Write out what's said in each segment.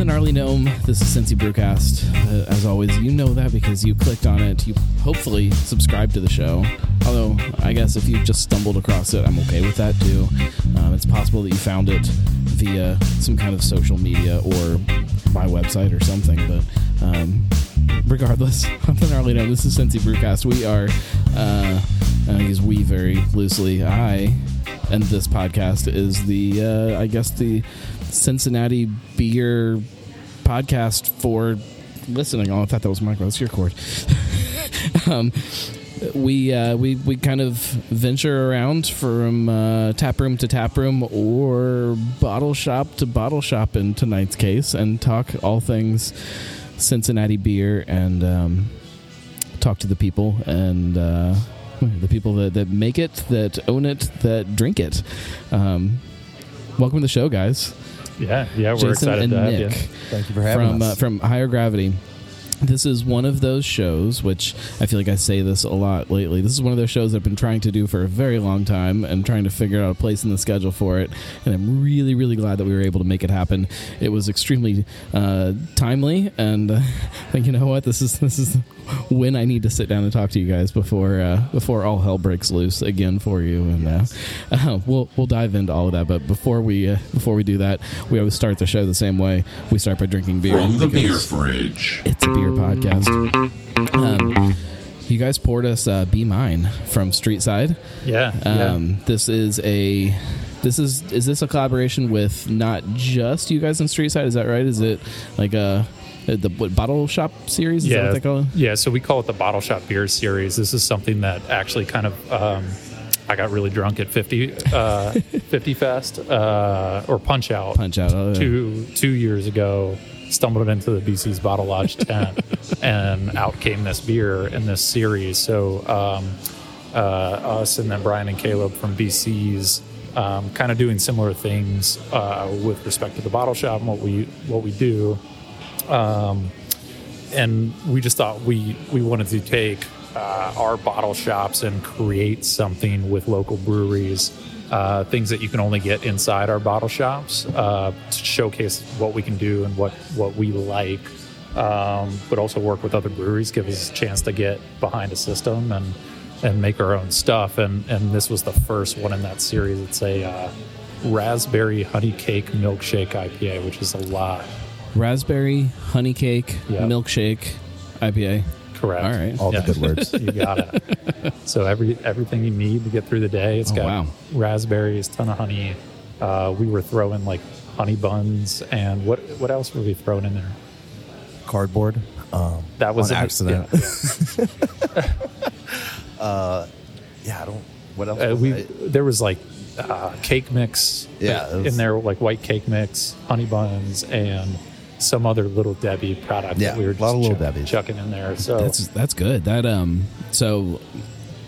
the Gnarly Gnome. This is Cincy Brewcast. Uh, as always, you know that because you clicked on it. You hopefully subscribed to the show. Although, I guess if you've just stumbled across it, I'm okay with that too. Um, it's possible that you found it via some kind of social media or my website or something. But um, regardless, I'm the Gnarly Gnome. This is Cincy Brewcast. We are, uh, I use we very loosely. I and this podcast is the, uh, I guess, the Cincinnati beer podcast for listening. Oh, I thought that was Michael. That's your cord. um, we uh, we we kind of venture around from uh, tap room to tap room or bottle shop to bottle shop in tonight's case, and talk all things Cincinnati beer and um, talk to the people and. Uh, the people that, that make it, that own it, that drink it. Um, welcome to the show, guys. Yeah, yeah, we're Jason excited and to have Nick you. Thank you for having from us. Uh, from Higher Gravity. This is one of those shows, which I feel like I say this a lot lately. This is one of those shows I've been trying to do for a very long time and trying to figure out a place in the schedule for it. And I'm really, really glad that we were able to make it happen. It was extremely uh, timely, and uh, I think you know what this is. This is when I need to sit down and talk to you guys before uh, before all hell breaks loose again for you. And uh, uh, we'll we'll dive into all of that. But before we uh, before we do that, we always start the show the same way. We start by drinking beer. From the beer fridge. It's a beer podcast. Um, you guys poured us uh, "Be Mine" from Streetside. Yeah, Um, This is a this is is this a collaboration with not just you guys in Streetside? Is that right? Is it like a the what, bottle shop series? Is that yeah, what they call it? yeah. So we call it the Bottle Shop Beer Series. This is something that actually kind of um, I got really drunk at 50, uh, 50 Fest uh, or Punch Out Punch out. Oh, yeah. two two years ago. Stumbled into the BC's Bottle Lodge tent, and out came this beer in this series. So um, uh, us and then Brian and Caleb from BC's um, kind of doing similar things uh, with respect to the bottle shop and what we what we do. Um, and we just thought we we wanted to take uh, our bottle shops and create something with local breweries, uh, things that you can only get inside our bottle shops uh, to showcase what we can do and what what we like, um, but also work with other breweries, give us a chance to get behind a system and and make our own stuff. And and this was the first one in that series. It's a uh, raspberry honey cake milkshake IPA, which is a lot. Raspberry honey cake Yeah. milkshake IPA. Correct. All right. All Yeah. the good words. you got it. so every everything you need to get through the day. It's Oh, got wow. raspberries, ton of honey. Uh, we were throwing like honey buns and what what else were we throwing in there? Cardboard. Um, That was on in- accident. yeah, Yeah, I don't. What else? Uh, was we it? there was like uh, cake mix. Yeah, it in there like white cake mix, honey buns, and some other little Debbie product Yeah, that we were a lot of Little chuck- Debbies. chucking in there. So That's that's good. That um so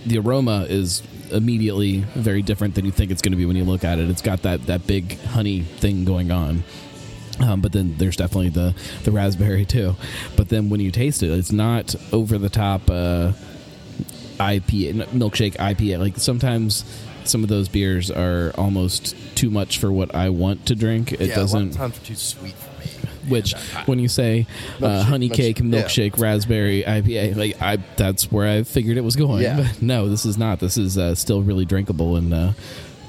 the aroma is immediately very different than you think it's going to be when you look at it. It's got that that big honey thing going on. Um, but then there's definitely the the raspberry too. But then when you taste it, it's not over the top uh, IPA milkshake IPA. Like sometimes some of those beers are almost too much for what I want to drink. It yeah, a lot doesn't of times are too sweet for me. Which when you say uh, honey cake milkshake, milkshake raspberry IPA, like I that's where I figured it was going. Yeah. But no, this is not. This is uh, still really drinkable and uh,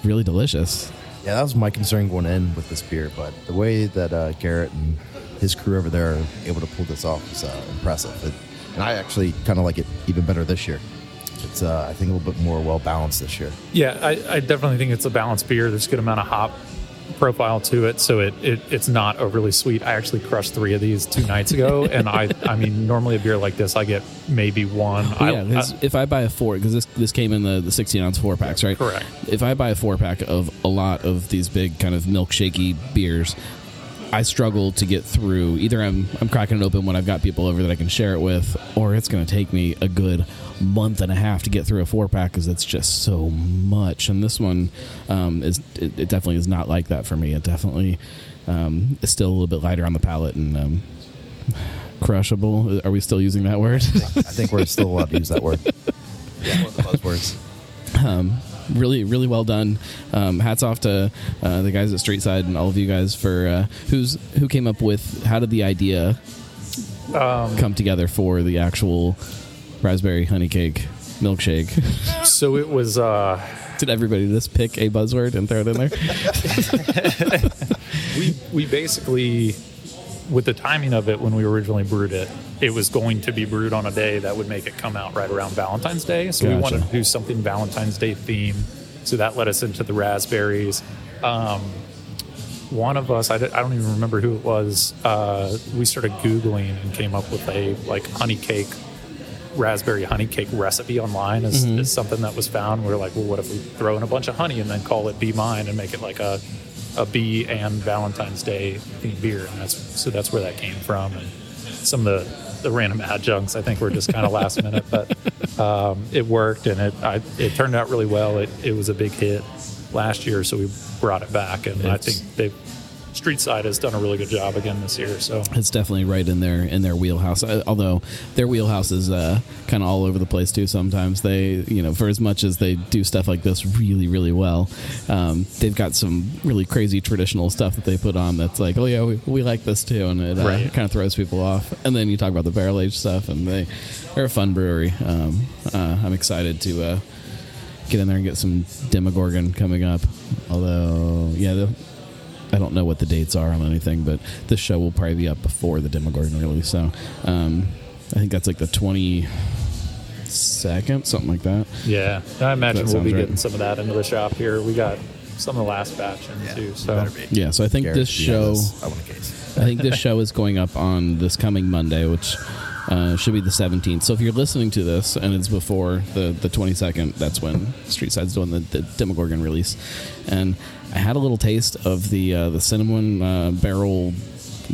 really delicious. Yeah, that was my concern going in with this beer, but the way that uh, Garrett and his crew over there are able to pull this off is uh, impressive. It, and I actually kind of like it even better this year. It's, uh, I think, a little bit more well balanced this year. Yeah, I, I definitely think it's a balanced beer. There's a good amount of hop profile to it, so it, it it's not overly sweet. I actually crushed three of these two nights ago, and I I mean normally a beer like this I get maybe one. I, yeah, 'cause I- if I buy a four, because this this came in the, the 16 ounce four packs, right? Correct. If I buy a four pack of a lot of these big kind of milkshakey beers, I struggle to get through. Either I'm I'm cracking it open when I've got people over that I can share it with, or it's going to take me a good month and a half to get through a four pack because it's just so much. And this one um, is it, it definitely is not like that for me. It definitely um, is still a little bit lighter on the palate and um, crushable. Are we still using that word? I think we're still allowed to use that word. Yeah, one of the buzzwords. Really really well done. Um, hats off to uh, the guys at Streetside and all of you guys for uh, who's who came up with how did the idea Um, come together for the actual raspberry honey cake milkshake. so it was. Uh, Did everybody just pick a buzzword and throw it in there? we we basically with the timing of it when we originally brewed it it was going to be brewed on a day that would make it come out right around valentine's day. So we wanted to do something valentine's day theme so that led us into the raspberries. Um, one of us I, don't- even remember who it was uh, we started googling and came up with a like honey cake raspberry honey cake recipe online is, is something that was found. We are like, well, what if we throw in a bunch of honey and then call it Be Mine and make it like a a bee and Valentine's Day beer? And that's so that's where that came from. And some of the the random adjuncts I think were just kind of last minute, but um, it worked and it I, it turned out really well. It it was a big hit last year, so we brought it back, and I think they. Street Side has done a really good job again this year. So it's definitely right in their in their wheelhouse. Uh, Although their wheelhouse is uh, kind of all over the place too. Sometimes they, you know, for as much as they do stuff like this really, really well, um, they've got some really crazy traditional stuff that they put on. That's like, oh yeah, we, we like this too, and it uh, Right. kind of throws people off. And then you talk about the barrel aged stuff, and they they're a fun brewery. Um, uh, I'm excited to. Uh, Get in there and get some Demogorgon coming up. Although, yeah, the, I don't know what the dates are on anything, but this show will probably be up before the Demogorgon release. So um, I think that's like the twenty second, something like that. Yeah, I imagine we'll be right. getting some of that into the shop here. We got some of the last batch in Yeah, too. So be. Yeah, so I think Garrett, this do you show, this? I want a case. I think this show is going up on this coming Monday, which uh, should be the seventeenth. So if you're listening to this and it's before the the twenty second, that's when Street Side's doing the, the Demogorgon release. And I had a little taste of the uh, the cinnamon uh, barrel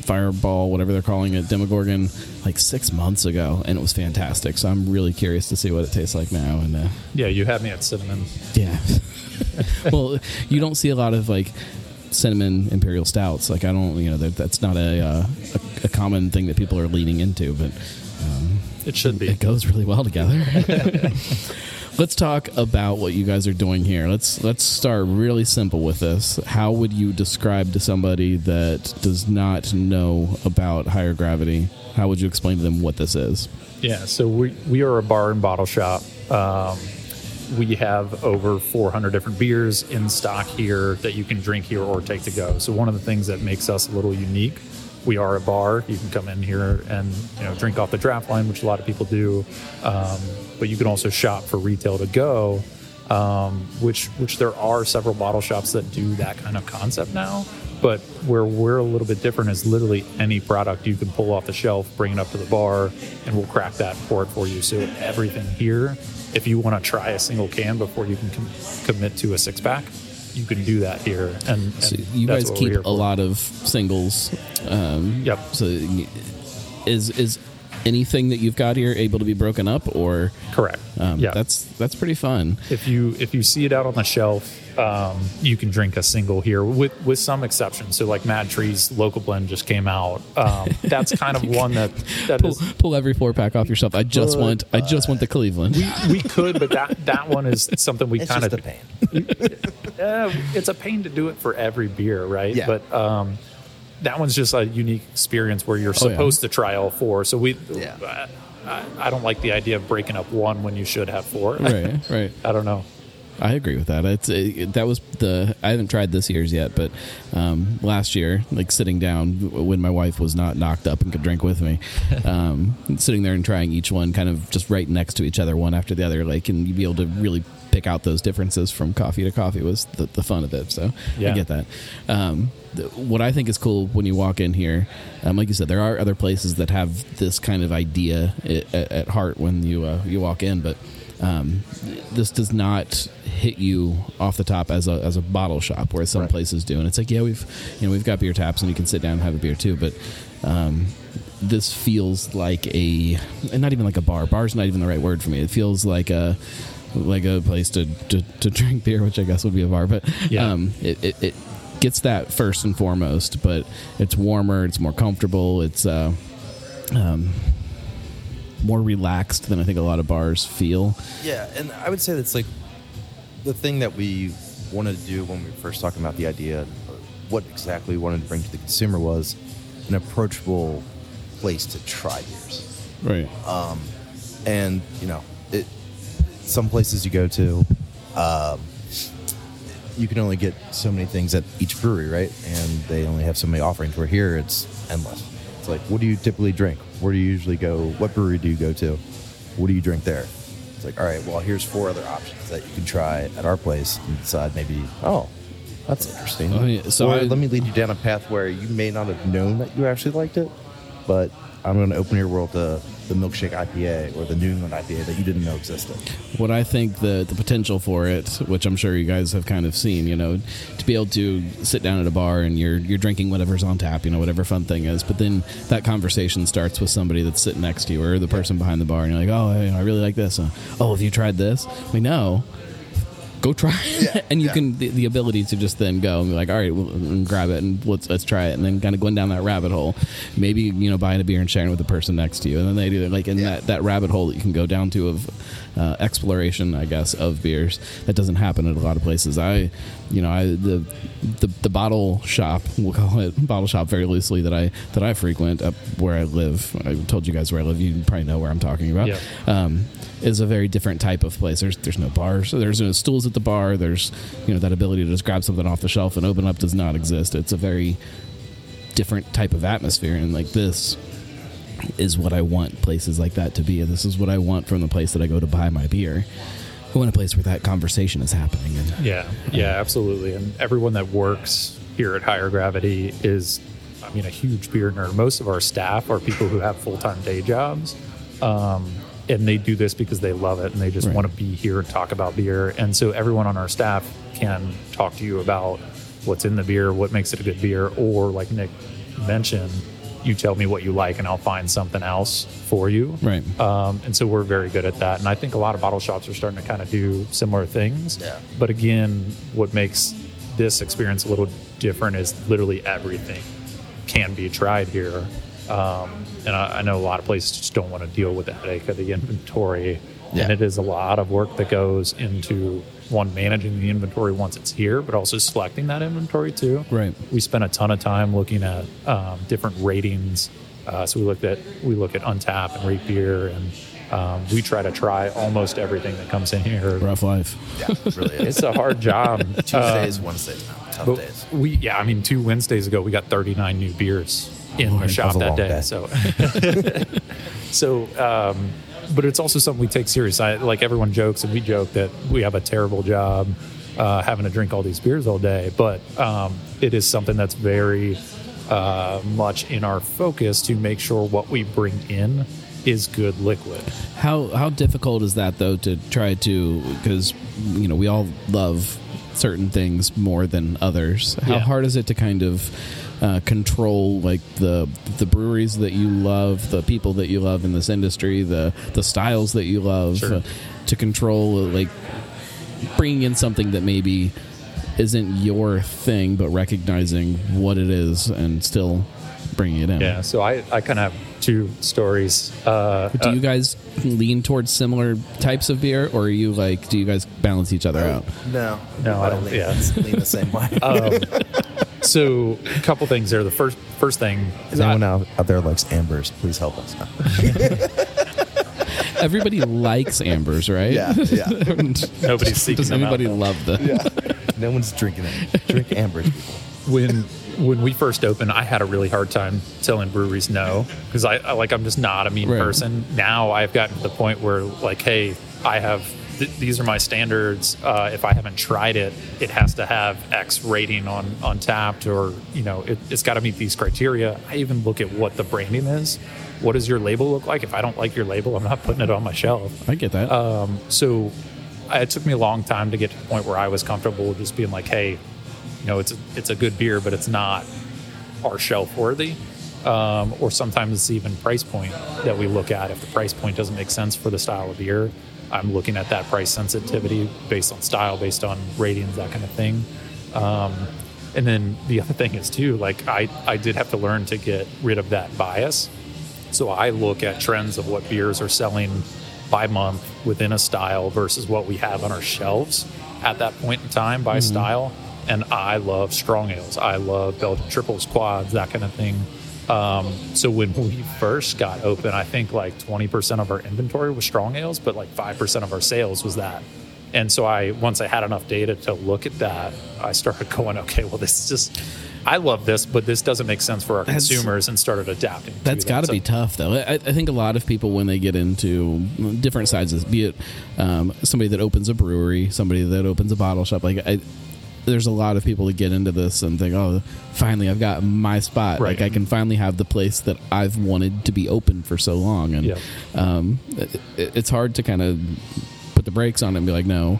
fireball, whatever they're calling it, Demogorgon, like six months ago, and it was fantastic. So I'm really curious to see what it tastes like now. And uh, yeah, you had me at cinnamon. yeah. well, you don't see a lot of like cinnamon imperial stouts. Like I don't, you know, that's not a, uh, a a common thing that people are leaning into, but It should be. it goes really well together. let's talk about what you guys are doing here. Let's let's start really simple with this. How would you describe to somebody that does not know about higher gravity? How would you explain to them what this is? Yeah, so we we are a bar and bottle shop. Um, we have over 400 different beers in stock here that you can drink here or take to go. So one of the things that makes us a little unique, we are a bar. You can come in here and you know drink off the draft line, which a lot of people do, um, but you can also shop for retail to go. Um, which which there are several bottle shops that do that kind of concept now. But where we're a little bit different is literally any product you can pull off the shelf, bring it up to the bar, and we'll crack that pour it for you. So everything here, if you want to try a single can before you can com- commit to a six pack, you can do that here. And, and So you guys keep a lot of singles. Um, Yep. So is is anything that you've got here able to be broken up, or Correct. um, yeah. that's that's pretty fun. if you if you see it out on the shelf, um, you can drink a single here with with some exceptions. So like MadTree's local blend just came out. Um, that's kind of one that that Pull, is pull every four pack off yourself. I just want I just want the Cleveland. we could, but that that one is something we kind just of a pain. uh, it's a pain to do it for every beer, right? Yeah. But um, that one's just a unique experience where you're Oh, yeah. supposed to try all four. So we, Yeah. I, I, I don't like the idea of breaking up one when you should have four. right, right. I don't know. I agree with that. It's it, that was the I haven't tried this year's yet, but um, last year, like sitting down when my wife was not knocked up and could drink with me, um, sitting there and trying each one kind of just right next to each other, one after the other, like and you'd be able to really pick out those differences from coffee to coffee was the, the fun of it. So I get that. Um, th- what I think is cool when you walk in here, um, like you said, there are other places that have this kind of idea at, at heart when you uh, you walk in, but um, this does not hit you off the top as a as a bottle shop, where some Right. places do. And it's like, yeah, we've you know we've got beer taps and you can sit down and have a beer too, but um, this feels like a and not even like a bar. Bar's not even the right word for me. It feels like a like a place to to, to drink beer, which I guess would be a bar, but Yeah. um, it, it, it gets that first and foremost. But it's warmer, it's more comfortable, it's uh, um, more relaxed than I think a lot of bars feel. Yeah, and I would say that's like the thing that we wanted to do when we were first talking about the idea, what exactly we wanted to bring to the consumer was an approachable place to try beers. Right. And you know, it. Some places you go to, um, you can only get so many things at each brewery, right? And they only have so many offerings. Where here, it's endless. It's like, what do you typically drink? Where do you usually go? What brewery do you go to? What do you drink there? It's like, all right, well, here's four other options that you can try at our place and decide maybe, oh, that's interesting. So or I- let me lead you down a path where you may not have known that you actually liked it, but I'm going to open your world to the milkshake IPA or the New England IPA that you didn't know existed. what I think the the potential for it, which I'm sure you guys have kind of seen, you know, to be able to sit down at a bar and you're you're drinking whatever's on tap, you know, whatever fun thing is, but then that conversation starts with somebody that's sitting next to you or the person behind the bar, and you're like, oh, I really like this. Uh, oh, have you tried this? We know. Go try it, Yeah, and you yeah. can the, the ability to just then go and be like, all right, well, and grab it and let's let's try it, and then kind of going down that rabbit hole. Maybe you know buying a beer and sharing with the person next to you, and then they do like in Yeah. that that rabbit hole that you can go down to of uh, exploration, I guess, of beers. That doesn't happen at a lot of places. I, you know, I the the, the bottle shop, we'll call it bottle shop very loosely that I that I frequent up where I live. I told you guys where I live. You probably know where I'm talking about. Um, is a very different type of place. There's there's no bars. So there's no stools at the bar. There's you know that ability to just grab something off the shelf and open up does not exist. It's a very different type of atmosphere, and like this is what I want places like that to be. This is what I want from the place that I go to buy my beer. I want a place where that conversation is happening. And Yeah, yeah, absolutely. And everyone that works here at Higher Gravity is, I mean, a huge beer nerd. Most of our staff are people who have full time day jobs. Um, and they do this because they love it and they just Right. want to be here and talk about beer. And so everyone on our staff can talk to you about what's in the beer, what makes it a good beer, or like Nick mentioned, you tell me what you like and I'll find something else for you. Right. Um, and so we're very good at that. And I think a lot of bottle shops are starting to kind of do similar things. Yeah. But again, what makes this experience a little different is literally everything can be tried here. Um, and I, I know a lot of places just don't want to deal with the headache of the inventory. Yeah. And it is a lot of work that goes into one managing the inventory once it's here, but also selecting that inventory too. Right. We spent a ton of time looking at um, different ratings. Uh, so we looked at we look at Untappd and Rate Beer, and um, we try to try almost everything that comes in here. rough life. Yeah, it really is. It's a hard job. Tuesdays, Um, Wednesdays, tough but days. we yeah, I mean, two Wednesdays ago we got 39 new beers in Boy, the shop that day. day. So, so, um, but it's also something we take serious. I like everyone jokes and we joke that we have a terrible job uh, having to drink all these beers all day, but um, it is something that's very uh, much in our focus to make sure what we bring in is good liquid. How how difficult is that though to try to because you know we all love certain things more than others. How Yeah. hard is it to kind of uh, control like the the breweries that you love, the people that you love in this industry, the the styles that you love, Sure. uh, to control uh, like bringing in something that maybe isn't your thing, but recognizing what it is and still bringing it in. Yeah. So I, I kind of two stories. Uh, Do uh, you guys lean towards similar types of beer, or are you like? Do you guys balance each other out? No, No, I don't- lean, yeah. lean the same way. um, so a couple things there. The first first thing Is anyone out, out there likes ambers? Please help us. Everybody likes ambers, right? Yeah, yeah. Nobody's seeking Does them out, anybody love them? Yeah. no one's drinking it. Drink ambers, people. when when we first opened, I had a really hard time telling breweries no because I, I like I'm just not a mean Right. person. Now I've gotten to the point where like, hey, I have th- these are my standards. Uh, if I haven't tried it, it has to have X rating on Untappd, or you know, it, it's got to meet these criteria. I even look at what the branding is. What does your label look like? If I don't like your label, I'm not putting it on my shelf. I get that. Um, so it took me a long time to get to the point where I was comfortable with just being like, hey, you know, it's a, it's a good beer, but it's not our shelf worthy. Um, or sometimes it's even price point that we look at. If the price point doesn't make sense for the style of beer, I'm looking at that price sensitivity based on style, based on ratings, that kind of thing. Um, and then the other thing is too, like I, I did have to learn to get rid of that bias. So I look at trends of what beers are selling by month within a style versus what we have on our shelves. at that point in time by style. And I love strong ales. I love Belgian triples, quads, that kind of thing. Um, so when we first got open, I think like 20% of our inventory was strong ales, but like 5% of our sales was that. And so I, once I had enough data to look at that, I started going, okay, well, this is just, I love this, but this doesn't make sense for our That's- consumers and started adapting. to That's that. got to So- be tough, though. I, I think a lot of people, when they get into different sizes, be it um, somebody that opens a brewery, somebody that opens a bottle shop, like I, there's a lot of people that get into this and think, "Oh, finally, I've got my spot. Right. Like I can finally have the place that I've wanted to be open for so long." And Yeah. um, it, it's hard to kind of put the brakes on it and be like, "No."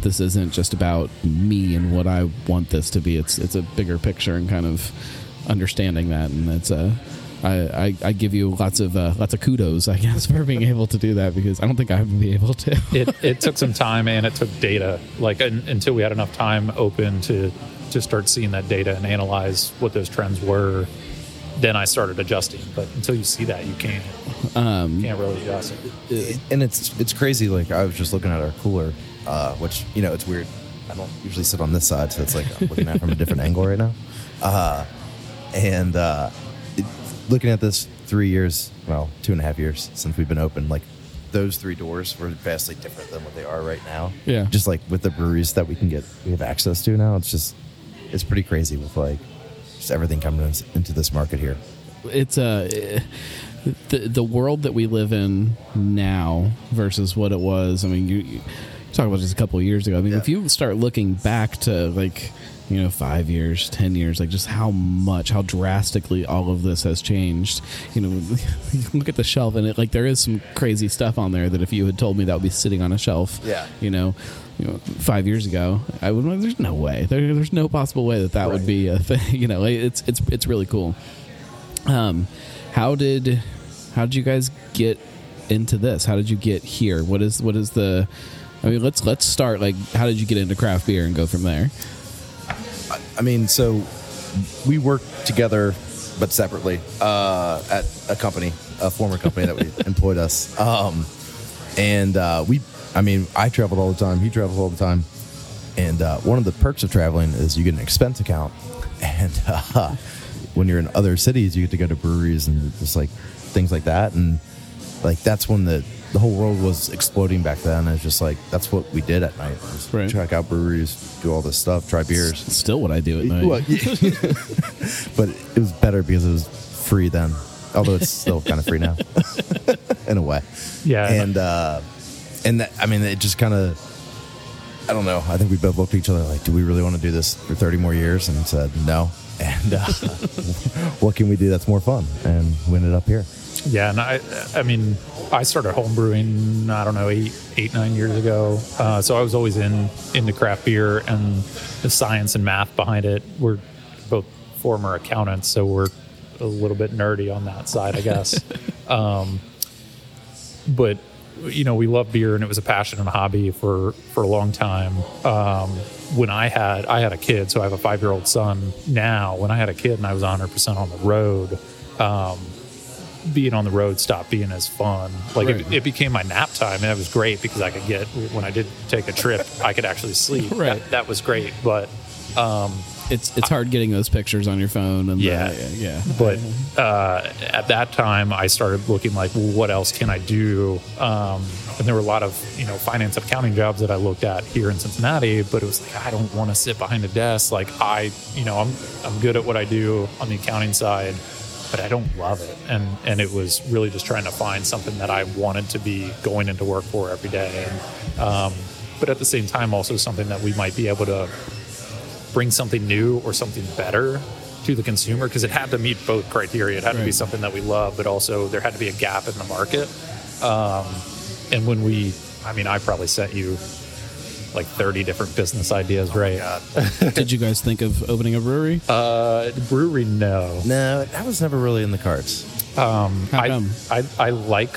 This isn't just about me and what I want this to be. It's it's a bigger picture and kind of understanding that, and it's uh, I, I, I give you lots of uh, lots of kudos, I guess, for being able to do that because I don't think I would be able to. it, it took some time and it took data like un, until we had enough time open to to start seeing that data and analyze what those trends were then i started adjusting but until you see that you can't Um, can't really adjust It, and it's it's crazy. Like I was just looking at our cooler, uh, which you know it's weird. I don't usually sit on this side, so it's like I'm looking at it from a different angle right now. Uh, and uh, it, looking at this three years, well, two and a half years since we've been open, like those three doors were vastly different than what they are right now. Yeah. just like with the breweries that we can get, we have access to now. It's just it's pretty crazy with like just everything coming into this market here. it's uh, the the world that we live in now versus what it was. I mean, you, you talk about just a couple of years ago. I mean, Yeah. if you start looking back to like you know five years, ten years, like just how much, how drastically all of this has changed. You know, you look at the shelf and it like there is some crazy stuff on there that if you had told me that would be sitting on a shelf, Yeah. you know. You know, five years ago, I would. There's no way. There, there's no possible way that that would be a thing. You know, it's it's it's really cool. Um, how did how did you guys get into this? How did you get here? What is what is the? I mean, let's let's start. Like, how did you get into craft beer and go from there? I mean, so we worked together, but separately uh, at a company, a former company that we employed us. Um, and uh, we, I mean, I traveled all the time. He traveled all the time. And uh, one of the perks of traveling is you get an expense account. And uh, when you're in other cities, you get to go to breweries and just like things like that. And like that's when the the whole world was exploding back then. It's just like that's what we did at night. was Right. Check out breweries, do all this stuff, try beers. Still, what I do at night. Well, yeah. but it was better because it was free then, although it's still kind of free now, in a way. Yeah. and uh, and that, I mean, it just kind of, I don't know. I think we both looked at each other like, do we really want to do this for thirty more years? And said no. And uh, what can we do that's more fun? And we ended up here. Yeah, and I, I mean, I started home brewing. I don't know, eight, eight, nine years ago. Uh, so I was always in into craft beer and the science and math behind it. We're both former accountants, so we're a little bit nerdy on that side, I guess. um, but you know, we love beer, and it was a passion and a hobby for for a long time. Um, when I had I had a kid, so I have a five year old son now. When I had a kid and I was 100 percent on the road. Um, being on the road stopped being as fun. Like Right. it, it became my nap time, and it was great because I could get when I did take a trip, I could actually sleep. Right. That, that was great, but It's it's hard getting those pictures on your phone. And the- Yeah. yeah. but uh, at that time, I started looking like, well, what else can I do? Um, and there were a lot of you know finance accounting jobs that I looked at here in Cincinnati, but it was like I don't want to sit behind a desk. Like I, you know, I'm I'm good at what I do on the accounting side, but I don't love it. And and it was really just trying to find something that I wanted to be going into work for every day. And um, but at the same time, also something that we might be able to bring something new or something better to the consumer because it had to meet both criteria. It had to be something that we love, but also there had to be a gap in the market. Um, and when we, I mean, I probably sent you like 30 different business ideas, right? Did you guys think of opening a brewery? Uh, brewery, no. No, that was never really in the cards. Um, How I, come? I, I like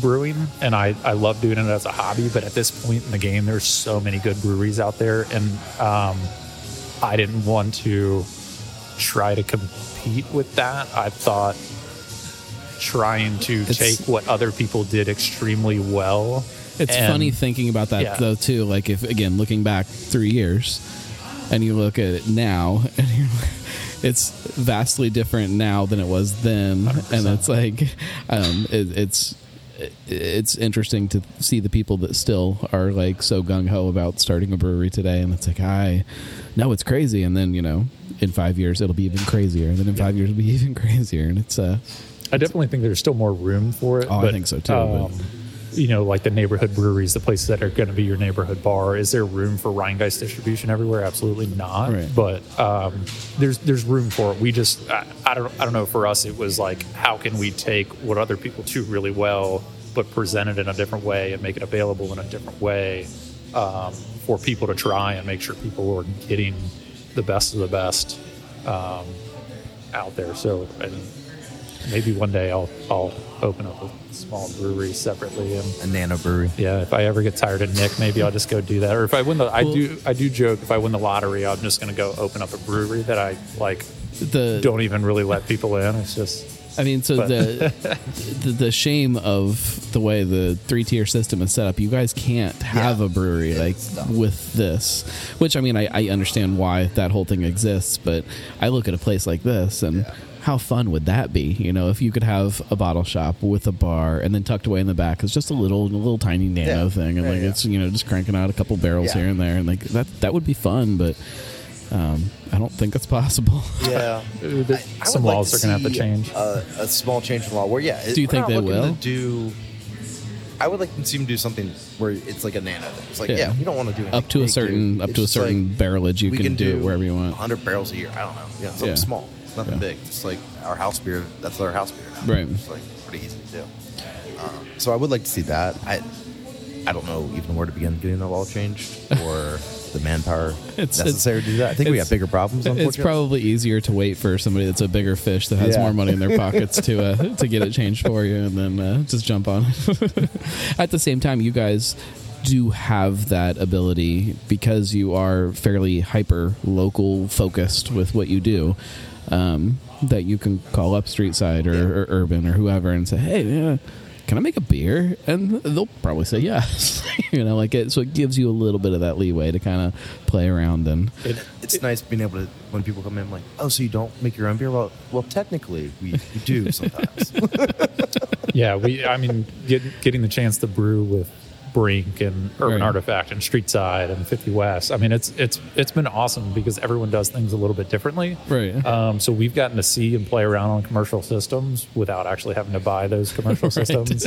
brewing and I, I love doing it as a hobby, but at this point in the game, there's so many good breweries out there. And um, I didn't want to try to compete with that. I thought trying to It's- take what other people did extremely well It's And- funny thinking about that Yeah. though too. Like if again looking back three years, and you look at it now, and you're like, it's vastly different now than it was then, and it's like, um, it, it's it's interesting to see the people that still are like so gung ho about starting a brewery today, and it's like I know it's crazy, and then you know in five years it'll be even crazier, and then in five years it'll be even crazier, and it's uh I definitely think there's still more room for it. Oh, I think so, too, but- Um, you know, like the neighborhood breweries, the places that are going to be your neighborhood bar. Is there room for Rhinegeist distribution everywhere? Absolutely not. Right. But um, there's there's room for it. We just I, I don't I don't know. For us, it was like how can we take what other people do really well, but present it in a different way and make it available in a different way um, for people to try and make sure people are getting the best of the best um, out there. So and maybe one day I'll I'll open up a small brewery separately and A nano brewery. yeah, if I ever get tired of Nick, maybe I'll just go do that. Or if I win the, I Well- do, I do joke if I win the lottery, I'm just going to go open up a brewery that I like. the Don't even really let people in. It's just I mean, so the, the the shame of the way the three tier system is set up, you guys can't have Yeah. a brewery like with this. Which I mean, I, I understand why that whole thing exists, but I look at a place like this and. How fun would that be? You know, if you could have a bottle shop with a bar, and then tucked away in the back is just a little, a little tiny nano Yeah. thing, and Yeah, like yeah. it's you know just cranking out a couple barrels Yeah. here and there, and like that that would be fun, but um, I don't think it's possible. Yeah. there- I some would like laws are going to have to change. A, a small change in law where, yeah. Do you we're think not they will? Do, I would like to see them do something where it's like a nano thing. It's like, Yeah. yeah, we don't want to do anything up to a certain dude. up It's to a certain like, barrelage, you we can, do it wherever you want. 100 barrels a year. I don't know. You know, something Yeah. small. Nothing Yeah. big. Just like our house beer. That's our house beer now. Right. It's like pretty easy to do. Um, so I would like to see that. I I don't know even where to begin getting the law changed or the manpower It's- necessary to do that. I think we it's- got bigger problems. It's probably easier to wait for somebody that's a bigger fish that has Yeah. more money in their pockets to uh, to get it changed for you, and then uh, just jump on it. At the same time, you guys do have that ability because you are fairly hyper local focused with what you do. Um, that you can call up Streetside or, Yeah. or Urban or whoever and say, "Hey, yeah, can I make a beer?" And they'll probably say yes. you know, like it. So it gives you a little bit of that leeway to kind of play around and. It, it's nice being able to when people come in I'm like, oh, so you don't make your own beer? Well, well, technically we, we do sometimes. yeah, we. I mean, get, getting the chance to brew with Brink and Urban Right. Artifact and Street Side and 50 West. I mean, it's it's it's been awesome because everyone does things a little bit differently. Right. Um, so we've gotten to see and play around on commercial systems without actually having to buy those commercial systems.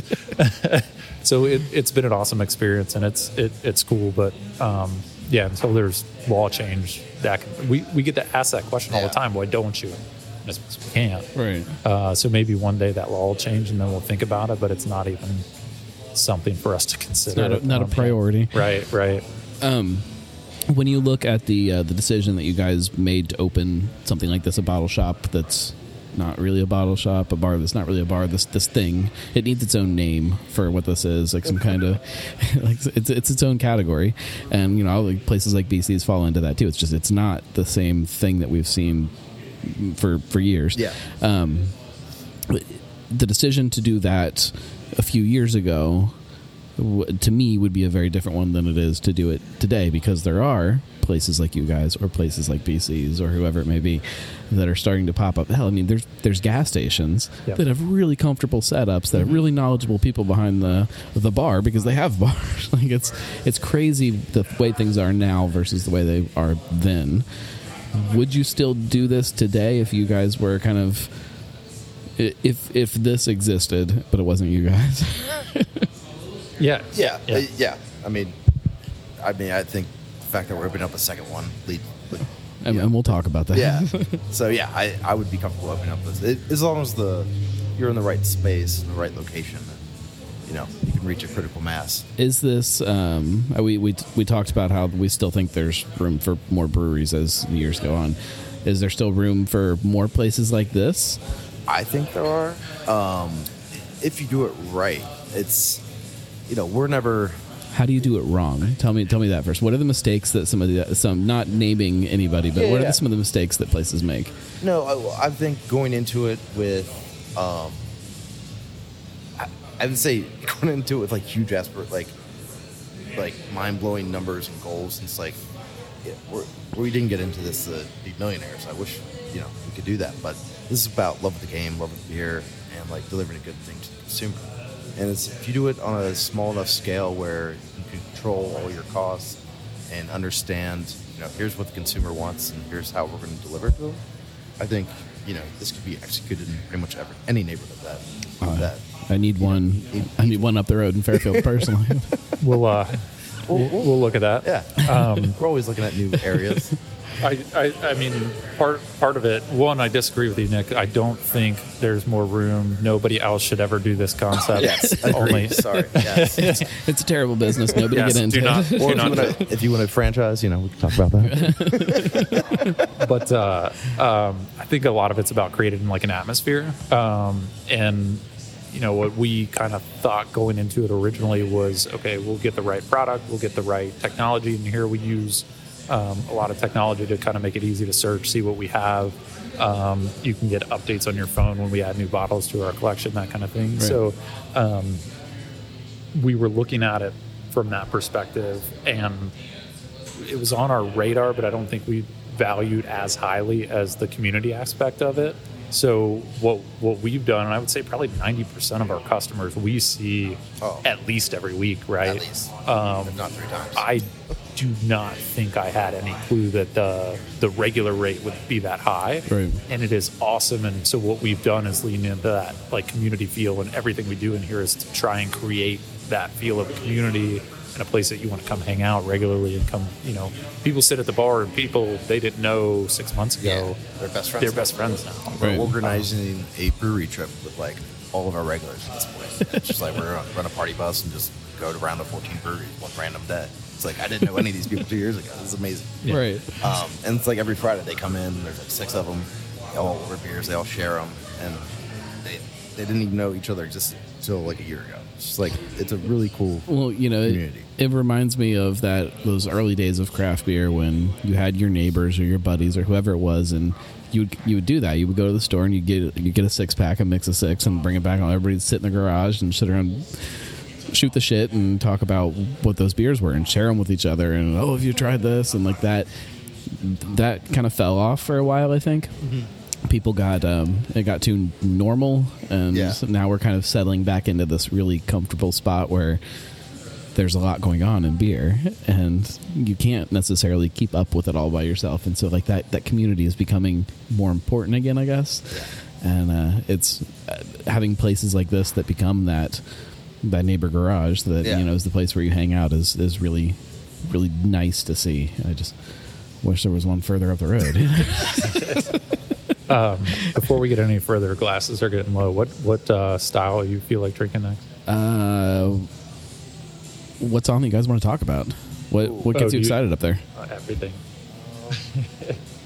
so it, it's been an awesome experience and it's it, it's cool. But um, yeah, until there's law change, that can, we we get to ask that question all the time. Why don't you? And because we can't. Right. Uh, so maybe one day that law will change and then we'll think about it, but it's not even something for us to consider. not a- not a priority. Right, right. Um, when you look at the uh, the decision that you guys made to open something like this, a bottle shop that's not really a bottle shop, a bar that's not really a bar, this this thing, it needs its own name for what this is, like some kind of like it's it's its own category, and you know like places like BC's fall into that too. It's just it's not the same thing that we've seen for for years. yeah. the decision to do that a few years ago to me would be a very different one than it is to do it today because there are places like you guys or places like BC's or whoever it may be that are starting to pop up. Hell, I mean, there's there's gas stations Yep. that have really comfortable setups that have mm-hmm. really knowledgeable people behind the the bar because they have bars. like it's it's crazy the way things are now versus the way they are then. Would you still do this today if you guys were kind of if if this existed but it wasn't you guys? Yeah. Yeah, Yeah. uh, yeah. I mean, I mean, I think the fact that we're opening up a second one lead. lead and, yeah. and we'll talk about that. yeah. so yeah, I, I would be comfortable opening up this it, as long as the you're in the right space, in the right location, and, you know, you can reach a critical mass. Is this? Um, uh, we we we talked about how we still think there's room for more breweries as the years go on. Is there still room for more places like this? I think there are. Um, if you do it right, it's you know we're never How do you do it wrong? Tell me tell me that first. What are the mistakes that some of the some not naming anybody, but Yeah, what are the, some of the mistakes that places make? No, I, I think going into it with, um, I, I would say going into it with like huge aspir like like mind blowing numbers and goals. And it's like yeah, we're, we didn't get into this to be millionaires. I wish you know we could do that, but this is about love of the game, love of the beer, and like delivering a good thing to the consumer. And it's if you do it on a small enough scale where you can control all your costs and understand, you know, here's what the consumer wants and here's how we're going to deliver to them. I think you know this could be executed in pretty much every any neighborhood that Uh, that I need one. I need one up the road in Fairfield personally. We'll uh, we'll, we'll look at that. yeah. Um, we're always looking at new areas. I, I, I mean, part part of it. One, I disagree with you, Nick. I don't think there's more room. Nobody else should ever do this concept. yes, only. Sorry. Yes. it's a terrible business. Nobody Yes, get into do not, it. do Or if you, not wanna, if you want to franchise, you know, we can talk about that. but uh, um, I think a lot of it's about creating like an atmosphere. Um, and you know what we kind of thought going into it originally was okay, we'll get the right product, we'll get the right technology, and here we use um, a lot of technology to kind of make it easy to search, see what we have. Um, you can get updates on your phone when we add new bottles to our collection, that kind of thing. Right. So um, we were looking at it from that perspective, and it was on our radar, but I don't think we valued as highly as the community aspect of it. So what what we've done, and I would say probably ninety percent of our customers we see Oh. at least every week, right? At least, Um, if not three times. I do not think I had any clue that the the regular rate would be that high. Right. And it is awesome. And so what we've done is lean into that like community feel, and everything we do in here is to try and create that feel of community and a place that you want to come hang out regularly and come. You know, people sit at the bar and people they didn't know six months ago. Yeah, they're best friends. They're best friends now. We're Right. organizing a brewery trip with like all of our regulars at this point. It's just like we're gonna run a party bus and just go to around the 14 breweries one random day. It's like I didn't know any of these people two years ago. This is amazing. Yeah. Right. Um, and it's like every Friday they come in. There's like six of them. They all order beers. They all share them, and they they didn't even know each other existed until like a year ago. It's just like it's a really cool. Well, you know, it, Community. it reminds me of that those early days of craft beer when you had your neighbors or your buddies or whoever it was, and you would you would do that. You would go to the store and you get you get a six pack, a mix of six, and bring it back. And everybody would sit in the garage and sit around, shoot the shit, and talk about what those beers were and share them with each other. And oh, have you tried this? And like that, that kind of fell off for a while. I think mm-hmm. People got um, it got too normal, and Yeah. now we're kind of settling back into this really comfortable spot where there's a lot going on in beer, and you can't necessarily keep up with it all by yourself. And so, like that that community is becoming more important again, I guess. And uh, it's uh, having places like this that become that that neighbor garage that Yeah. you know is the place where you hang out is is really really nice to see. I just wish there was one further up the road. Before we get any further, glasses are getting low. What what uh, style you feel like drinking next? uh, what's on that you guys want to talk about? What what Oh, gets do you you- excited up there? Uh, everything.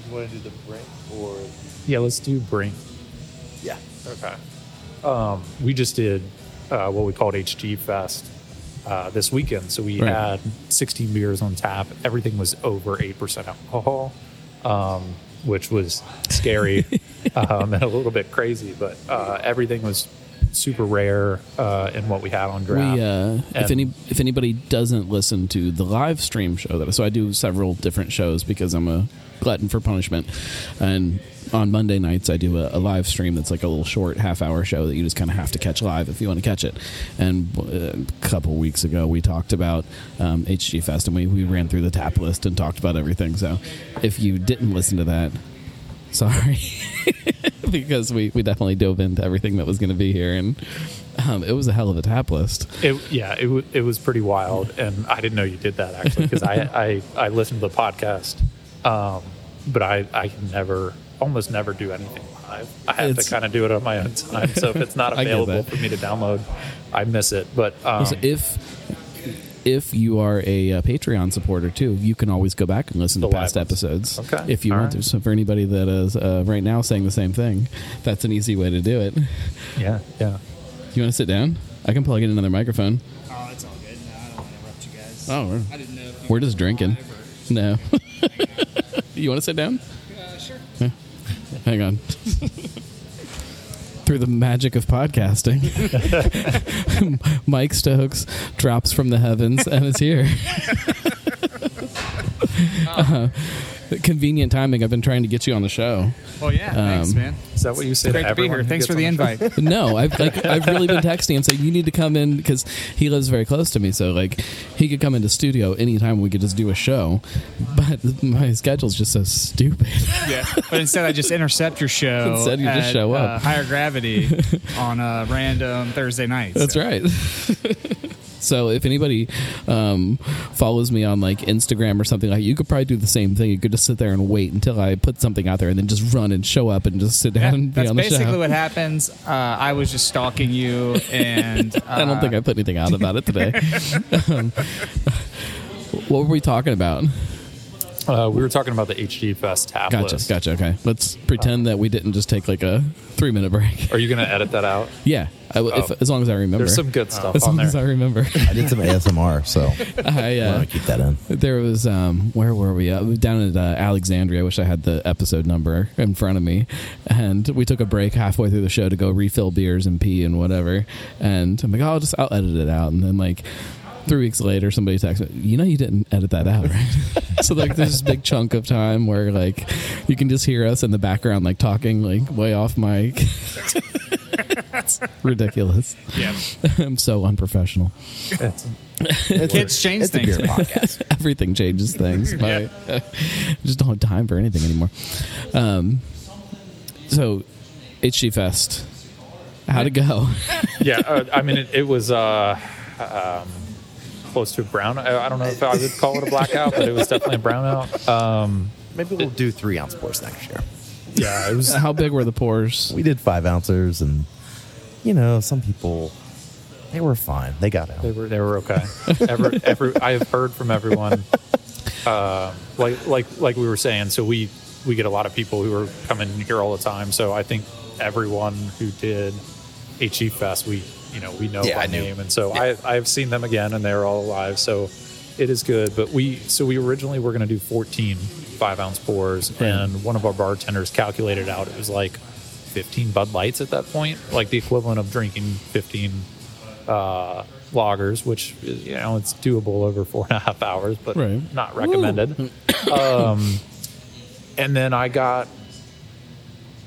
You want to do the brink or Yeah, let's do Brink. yeah? Okay. Um, we just did uh, what we called HG Fest uh, this weekend. So we Right. had 16 beers on tap. Everything was over 8% alcohol, um, which was scary um, and a little bit crazy, but uh, everything was super rare uh, in what we had on draft. We, uh, if any if anybody doesn't listen to the live stream show that so I do several different shows because I'm a glutton for punishment, and on Monday nights I do a, a live stream that's like a little short half hour show that you just kind of have to catch live if you want to catch it. And uh, a couple weeks ago we talked about um, HG Fest and we we ran through the tap list and talked about everything. So if you didn't listen to that, sorry. because we, we definitely dove into everything that was going to be here, and um, it was a hell of a tap list. It, yeah, it, w- it was pretty wild, and I didn't know you did that actually because I, I I listened to the podcast, um, but I I can never almost never do anything live. I have It's- to kind of do it on my own time. So if it's not available for me to download, I miss it. But um, So if if you are a, uh Patreon supporter too, you can always go back and listen to past ones. episodes. Okay. If you All want right. to. So for anybody that is uh, right now saying the same thing, that's an easy way to do it. yeah, yeah. You want to sit down? I can plug in another microphone. Oh, it's all good. No, I don't want to interrupt you guys. Oh, we're- I didn't know. If you We're just drinking. live No. you want to sit down? Uh, sure. Hang on. through the magic of podcasting, Mike Stokes drops from the heavens and is here. Uh, convenient timing. I've been trying to get you on the show. Well, yeah. thanks, Um, man. Is that what you say Great to to be here. Thanks for the on show? invite. No, I've like I've really been texting him saying you need to come in because he lives very close to me. So like he could come into studio anytime. We could just do a show, but my schedule's just so stupid. yeah. But instead, I just intercept your show. Instead, you just at, show Uh, up. higher gravity on a random Thursday night. That's so. right. so if anybody um, follows me on like Instagram or something like, you could probably do the same thing. You could just sit there and wait until I put something out there, and then just run and show up and just sit down and be that's on the basically show. what happens. Uh, I was just stalking you, and uh, I don't think I put anything out about it today. um, what were we talking about? Uh, we were talking about the HG Fest tab Gotcha, list. gotcha. Okay, let's pretend that we didn't just take like a three minute break. Are you going to edit that out? Yeah, I, if, Oh. as long as I remember. There's some good stuff as on long as I remember. I did some ASMR, so I, I uh, want to keep that in. There was um, where were we? Uh, down at uh, Alexandria. I wish I had the episode number in front of me. And we took a break halfway through the show to go refill beers and pee and whatever. And I'm like, oh, I'll just I'll edit it out. And then like three weeks later, somebody texts me, you know, you didn't edit that out, right? so like there's this big chunk of time where like you can just hear us in the background like talking like way off mic. It's ridiculous. yeah. I'm so unprofessional. It's- Kids change it's a beer things. podcast. everything changes things. My, I just don't have time for anything anymore. Um, so, HG Fest, how'd it go? yeah, uh, I mean, it, it was uh, um, close to a brown. I, I don't know if I would call it a blackout, but it was definitely a brownout. Um, Maybe we'll do three ounce pours next year. yeah, it was. How big were the pours? We did five ounces, and you know, some people they were fine. They got out. They were they were okay. Every, every I have heard from everyone, uh, like like like we were saying. So we we get a lot of people who are coming here all the time. So I think everyone who did HG Fest, we you know we know Yeah, by name, and so I I've seen them again, and they're all alive. So it is good. But we so we originally were going to do 14 five ounce pours, and one of our bartenders calculated out it was like 15 Bud Lights at that point, like the equivalent of drinking 15 uh, loggers, which is, you know it's doable over four and a half hours, but Right. not recommended. um, and then I got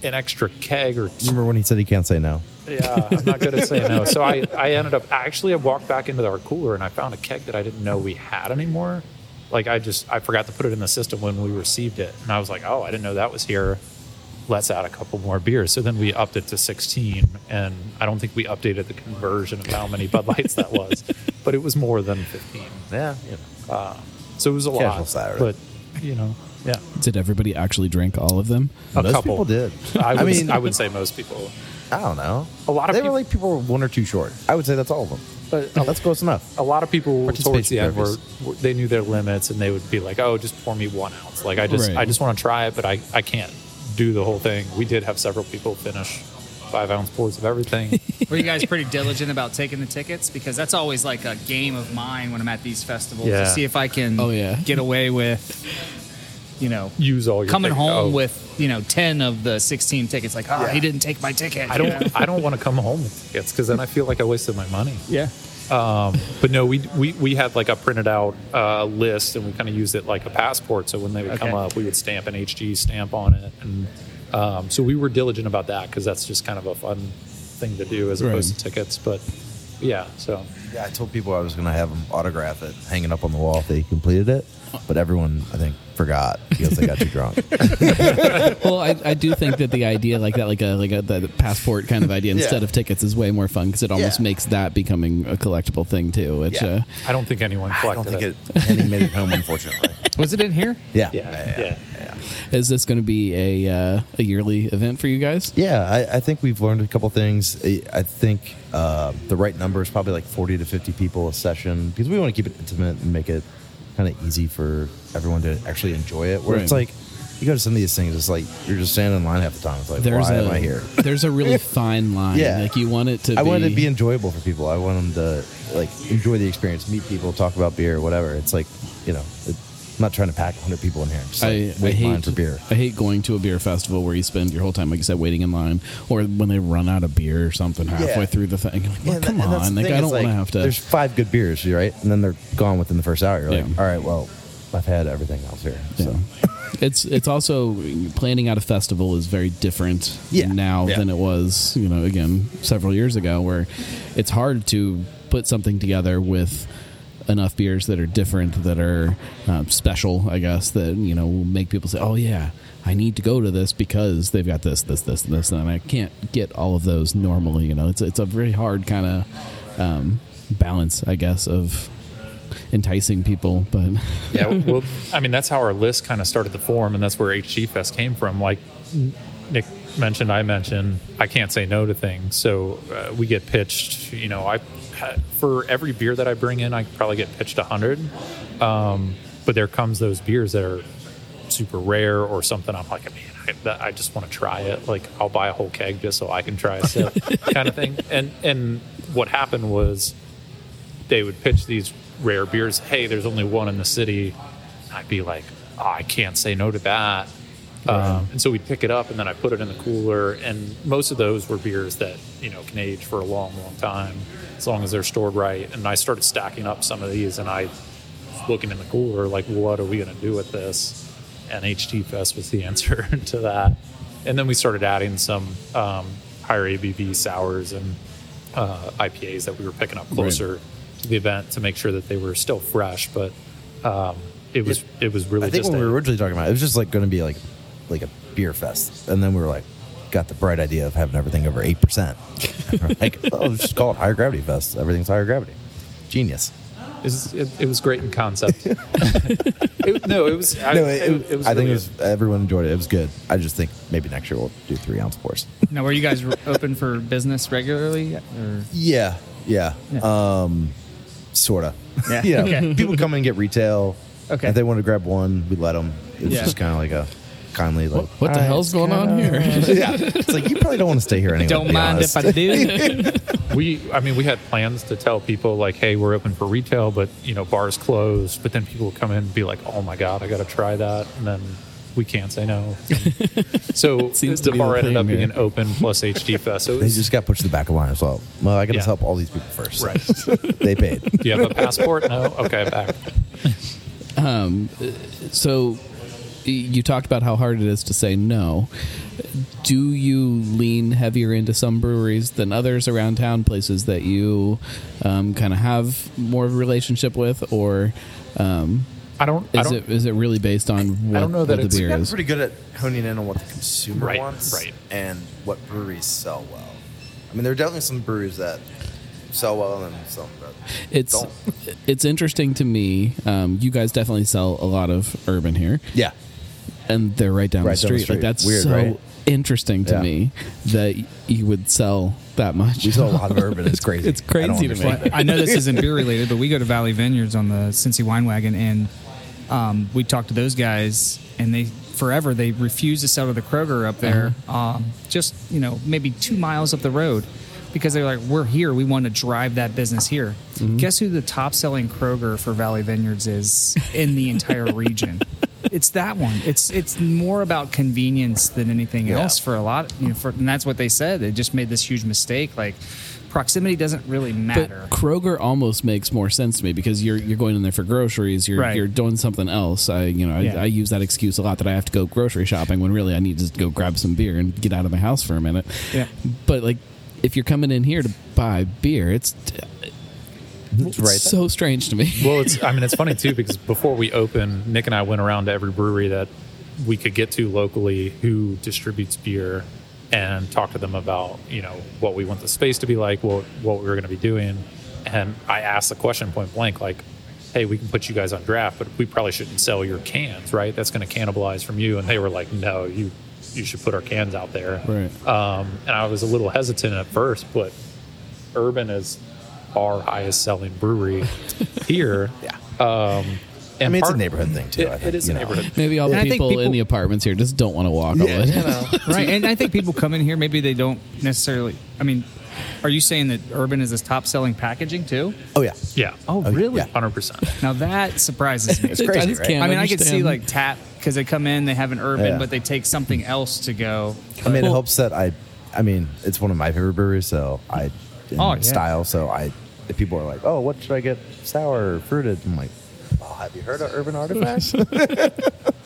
an extra keg or two. Remember when he said he can't say no? Yeah, I'm not good at saying no. So I, I ended up actually I walked back into our cooler and I found a keg that I didn't know we had anymore. Like I just I forgot to put it in the system when we received it, and I was like, oh, I didn't know that was here. Let's add a couple more beers. So then we upped it to 16, and I don't think we updated the conversion of how many Bud Lights that was, but it was more than 15. Yeah. Um, so it was a Casual lot. Saturday. But you know, yeah, Did everybody actually drink all of them? a Most couple people did. I, would, I mean, I would say most people. I don't know. A lot of they peop- were like people were one or two short. I would say that's all of them. But oh, That's close enough. a lot of people towards the end were, were they knew their limits and they would be like, "Oh, just pour me one ounce." Like I just Right. I just want to try it, but I I can't do the whole thing. We did have several people finish five ounce pours of everything. Were you guys pretty diligent about taking the tickets? Because that's always like a game of mine when I'm at these festivals Yeah. to see if I can Oh, yeah. get away with, you know, Use all your coming home oh, with, you know, 10 of the 16 tickets. Like, oh, Yeah. he didn't take my ticket. I don't I don't want to come home with tickets because then I feel like I wasted my money. Yeah. But no, we we, we had like a printed out uh, list and we kind of used it like a passport. So when they would come up, we would stamp an HG stamp on it, and um, so we were diligent about that because that's just kind of a fun thing to do as opposed Right. to tickets. But yeah, so Yeah, I told people I was going to have them autograph it, hanging up on the wall if they completed it, but everyone I think forgot because they got too drunk. well, I, I do think that the idea like that, like a like a the passport kind of idea instead Yeah. of tickets, is way more fun because it almost Yeah. makes that becoming a collectible thing too. Which Yeah. uh, I don't think anyone I collected don't think it. any made it home, unfortunately. Was it in here? Yeah, Yeah, yeah. Is this going to be a uh, a yearly event for you guys? Yeah, I, I think we've learned a couple things. I, I think uh, the right number is probably like 40 to 50 people a session because we want to keep it intimate and make it kind of easy for everyone to actually enjoy it. Where it's like, you go to some of these things, it's like you're just standing in line half the time. It's like, There's why a am I here? there's a really fine line. Yeah. like you want it to. I be, want it to be enjoyable for people. I want them to like enjoy the experience, meet people, talk about beer, whatever. It's like, you know, it, not trying to pack 100 people in here. Just like, I, I wait line hate for beer. I hate going to a beer festival where you spend your whole time, like you said, waiting in line, or when they run out of beer or something halfway Yeah. through the thing. Like, well, and come tha- and that's on, like I don't want to have to. There's five good beers, right? And then they're gone within the first hour. You're like, Yeah. all right, well, I've had everything else here. So. it's it's also planning out a festival is very different Yeah. now Yeah. than it was you know again several years ago where it's hard to put something together with enough beers that are different that are um, special i guess that you know will make people say oh yeah i need to go to this because they've got this this this and this and i can't get all of those normally you know it's it's a very hard kind of um, balance i guess of enticing people but yeah, well, I mean, that's how our list kind of started to form, and that's where HG Fest came from. Like Nick mentioned, I mentioned, I can't say no to things. So uh, we get pitched, you know, I for every beer that I bring in, I probably get pitched a hundred. Um, but there comes those beers that are super rare or something. I'm like, man, I, I just want to try it. Like, I'll buy a whole keg just so I can try a sip, kind of thing. And and what happened was they would pitch these rare beers. Hey, there's only one in the city. I'd be like, oh, I can't say no to that. Um, and so we'd pick it up and then I put it in the cooler. And most of those were beers that, you know, can age for a long, long time as long as they're stored right. And I started stacking up some of these and I was looking in the cooler, like, what are we going to do with this? And HG Fest was the answer to that. And then we started adding some um, higher ABV sours and uh, IPAs that we were picking up closer to the event to make sure that they were still fresh. But um, it was it was really I think just when we were originally talking about it, it was just like going to be like like a beer fest, and then we were like, got the bright idea of having everything over eight percent. like, oh, let's just call it higher gravity fest. Everything's higher gravity. Genius. it was, it, it was great in concept. It- no, it was. I, no, it, it, it was I think it was everyone enjoyed it. It was good. I just think maybe next year we'll do three ounce pours. Now, were you guys open for business regularly? Or? Yeah, yeah, Yeah. um, sorta. Yeah, you know, okay. people come in and get retail. Okay. If they want to grab one, we let them. It was Yeah. just kind of like a kindly like. what, what the "All hell's going on here yeah, it's like you probably don't want to stay here anyway. to Don't mind honest. if I do. we i mean we had plans to tell people like hey we're open for retail but you know bars closed but then people would come in and be like oh my god i gotta try that and then we can't say no so Seems the to be bar the ended up theme being here. open plus hd fest so They just got pushed to the back of the line as well. Well, I got to Yeah. help all these people first. Right. they paid. do you have a passport no okay back Um, So y- you talked about how hard it is to say no. Do you lean heavier into some breweries than others around town, places that you um, kind of have more of a relationship with, or um, i don't i is don't it is it really based on what, I don't know that what it's- the beer is? pretty good at honing in on what the consumer Right, wants right. and what breweries sell well. I mean, there are definitely some breweries that sell well and some that It's don't. it's interesting to me. Um, you guys definitely sell a lot of urban here, Yeah. And they're right down, Right the, down the street. Like that's Weird, so right? interesting to Yeah. me that you would sell that much. We sell a lot of urban. It's crazy. It's I crazy to me. understand. I know this isn't beer related, but we go to Valley Vineyards on the Cincy Wine Wagon, and um, we talked to those guys, and they forever they refuse to sell to the Kroger up there, um, just you know maybe two miles up the road, because they're like, we're here, we want to drive that business here. Guess who the top selling Kroger for Valley Vineyards is in the entire region? It's that one. It's it's more about convenience than anything Yeah. else for a lot. You know, for, and that's what they said. They just made this huge mistake. Like proximity doesn't really matter. But Kroger almost makes more sense to me because you're you're going in there for groceries. You're Right. you're doing something else. I you know I, Yeah. I use that excuse a lot that I have to go grocery shopping when really I need to go grab some beer and get out of my house for a minute. Yeah. But like, if you're coming in here to buy beer, it's, it's right. so strange to me. Well, it's I mean it's funny too because before we opened, Nick and I went around to every brewery that we could get to locally who distributes beer and talk to them about you know what we want the space to be like, what what we were going to be doing, and I asked the question point blank like, hey, we can put you guys on draft, but we probably shouldn't sell your cans, right? That's going to cannibalize from you, and they were like, no, you you should put our cans out there, Right. Um, and I was a little hesitant at first, but Urban is our highest selling brewery here. Yeah. Um, I mean, it's a neighborhood thing too. It- I think, is a you know. neighborhood. Maybe all And the I people, in the apartments here just don't want to walk all the Yeah, way. you know. right. And I think people come in here, maybe they don't necessarily. I mean, are you saying that Urban is this top selling packaging too? Oh yeah. Yeah. Oh, really? yeah. Hundred percent. Now that surprises me. It's crazy, I just right? can't I mean, I could see like Tap because they come in, they have an Urban, Yeah. but they take something else to go. I mean, it helps that I, I mean, it's one of my favorite breweries, so I, Oh, yeah. style. So I, if people are like, oh, what should I get, sour or fruited? I'm like, oh, have you heard of Urban Artifacts?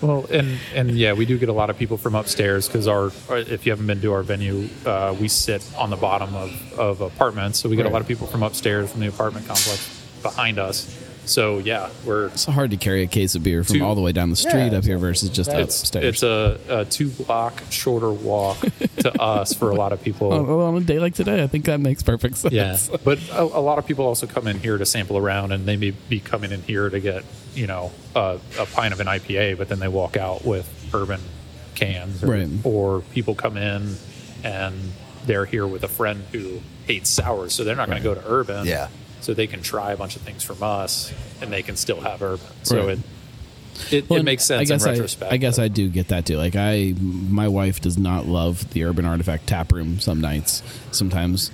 Well, and and yeah, we do get a lot of people from upstairs because our, our- if you haven't been to our venue, uh, we sit on the bottom of, of apartments, so we get a lot of people from upstairs from the apartment complex behind us. So yeah, we're It's hard to carry a case of beer from Two- all the way down the street Yeah, up here versus just it's upstairs. it's a, a two block shorter walk to us for a lot of people. Oh, well, on a day like today, I think that makes perfect sense. Yeah, but a, a lot of people also come in here to sample around, and they may be coming in here to get you know a, a pint of an IPA, but then they walk out with urban cans, or, Right. or people come in and they're here with a friend who hates sours, so they're not going to go to urban. Yeah. So they can try a bunch of things from us, and they can still have urban. So Right. it it, Well, it makes I sense guess in I, retrospect. I guess but- I do get that too. Like I, my wife does not love the Urban Artifact tap room. Some nights, sometimes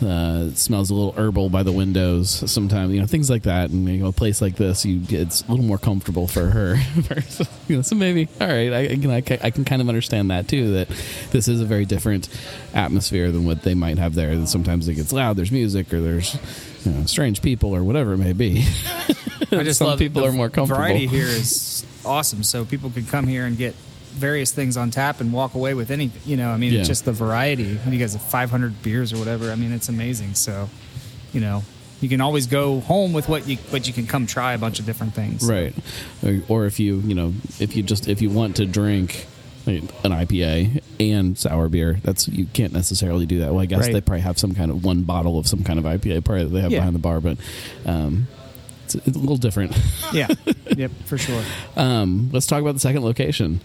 uh, it smells a little herbal by the windows. Sometimes you know things like that. And you know, a place like this, you it's a little more comfortable for her. you know, so maybe all right. I, I, can, I can kind of understand that too. That this is a very different atmosphere than what they might have there. And sometimes it gets loud. There's music or there's you know, strange people or whatever it may be. I just Some love people the are more comfortable. Variety here is awesome, so people can come here and get various things on tap and walk away with anything. You know, I mean, Yeah. it's just the variety. You guys have 500 beers or whatever. I mean, it's amazing. So, you know, you can always go home with what you but you can come try a bunch of different things. right or, if you you know if you just if you want to drink an ipa and sour beer that's you can't necessarily do that well i guess Right. they probably have some kind of one bottle of some kind of ipa probably that they have Yeah. behind the bar but um it's, it's a little different Yeah. yep. For sure. um let's talk about the second location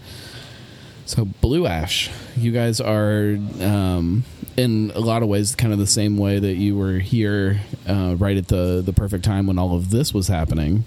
so blue ash you guys are um in a lot of ways kind of the same way that you were here uh, right at the the perfect time when all of this was happening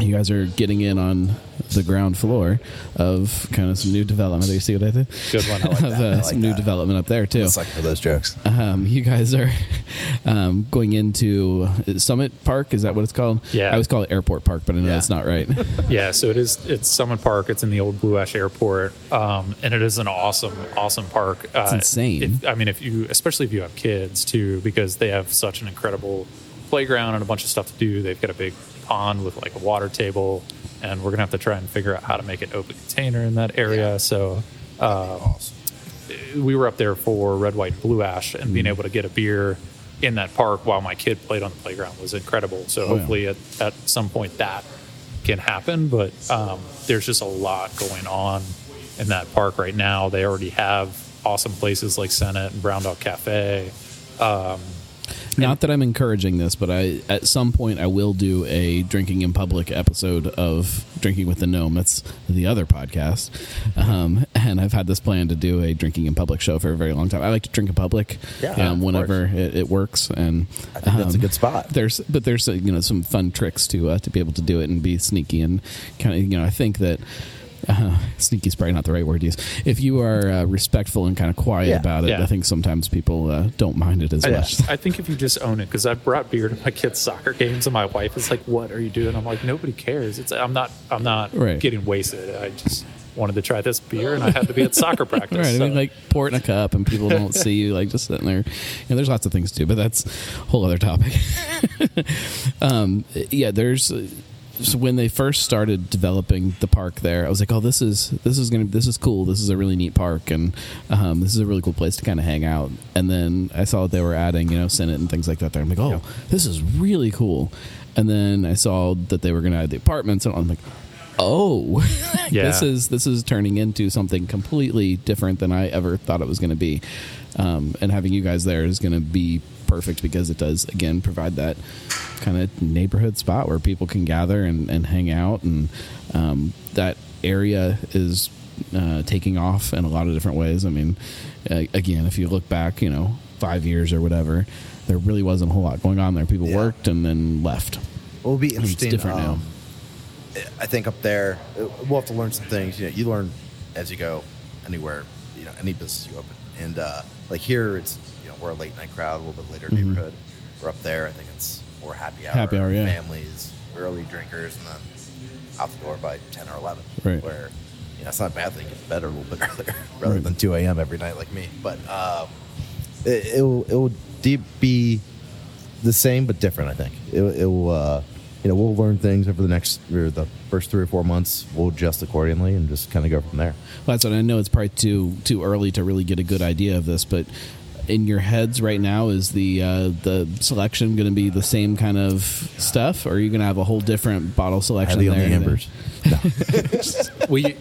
you guys are getting in on the ground floor of kind of some new development. You see what I did? Good one. I like Of, that. uh, I like some new development up there too. It's like for those jokes. Um, you guys are um, going into Summit Park. Is that what it's called? Yeah. I always call it Airport Park, but I know Yeah. it's not right. Yeah, so it is. It's Summit Park. It's in the old Blue Ash Airport, um, and it is an awesome, awesome park. Uh, insane. if- I mean, if you, especially if you have kids too, because they have such an incredible playground and a bunch of stuff to do. They've got a big pond with like a water table, and we're gonna have to try and figure out how to make an open container in that area. So. Uh, we were up there for red, white, and blue ash, and Mm. being able to get a beer in that park while my kid played on the playground was incredible. So Oh, yeah. hopefully at, at some point that can happen. But um, there's just a lot going on in that park right now. They already have awesome places like Senate and Brown Dog Cafe. Not that I'm encouraging this, but I at some point I will do a drinking in public episode of Drinking with the Gnome. That's the other podcast, um, and I've had this plan to do a drinking in public show for a very long time. I like to drink in public, Yeah, um, whenever it, it works, and I think that's a um, good spot. There's, but there's uh, you know some fun tricks to uh, to be able to do it and be sneaky and kind of you know I think that. Uh, sneaky is probably not the right word to use. If you are uh, respectful and kind of quiet Yeah. about it, Yeah. I think sometimes people uh, don't mind it as I, much. I think if you just own it, because I brought beer to my kids' soccer games, and my wife is like, "What are you doing?" I'm like, "Nobody cares. It's I'm not I'm not Right. getting wasted. I just wanted to try this beer, and I had to be at soccer practice." Right, I mean, like pour it in a cup and people don't see you, like just sitting there. You know, there's lots of things to do, but that's a whole other topic. um, yeah, there's. So when they first started developing the park there, I was like, "Oh, this is this is gonna this is cool. This is a really neat park, and um, this is a really cool place to kind of hang out." And then I saw that they were adding, you know, Senate and things like that. There, I'm like, "Oh, this is really cool." And then I saw that they were going to add the apartments, and I'm like, "Oh, Yeah. this is this is turning into something completely different than I ever thought it was going to be. Um, and having you guys there is going to be perfect because it does again provide that kind of neighborhood spot where people can gather and, and hang out, and um, that area is uh, taking off in a lot of different ways. I mean, uh, again, if you look back, you know, five years or whatever, there really wasn't a whole lot going on there. People Yeah. worked and then left. It'll be It's interesting. different now. um, I think up there we'll have to learn some things. You know, you learn as you go anywhere. You know, any business you open, and uh, like here, it's you know we're a late night crowd, a little bit later neighborhood. We're up there. I think it's more happy hour, Mm-hmm. Happy hour, yeah. families, early drinkers, and then out the door by ten or eleven. Right. Where you know it's not a bad thing. Get to bed a little bit earlier rather Right. than two a.m. every night like me. But um, it, it will it will deep be the same but different. I think it, it will. Uh, you know, we'll learn things over the next or the first three or four months. We'll adjust accordingly and just kind of go from there. Well, that's what I know. It's probably too too early to really get a good idea of this, but in your heads right now, is the uh, the selection going to be the same kind of stuff, or are you going to have a whole different bottle selection Heavy on the ambers. No. we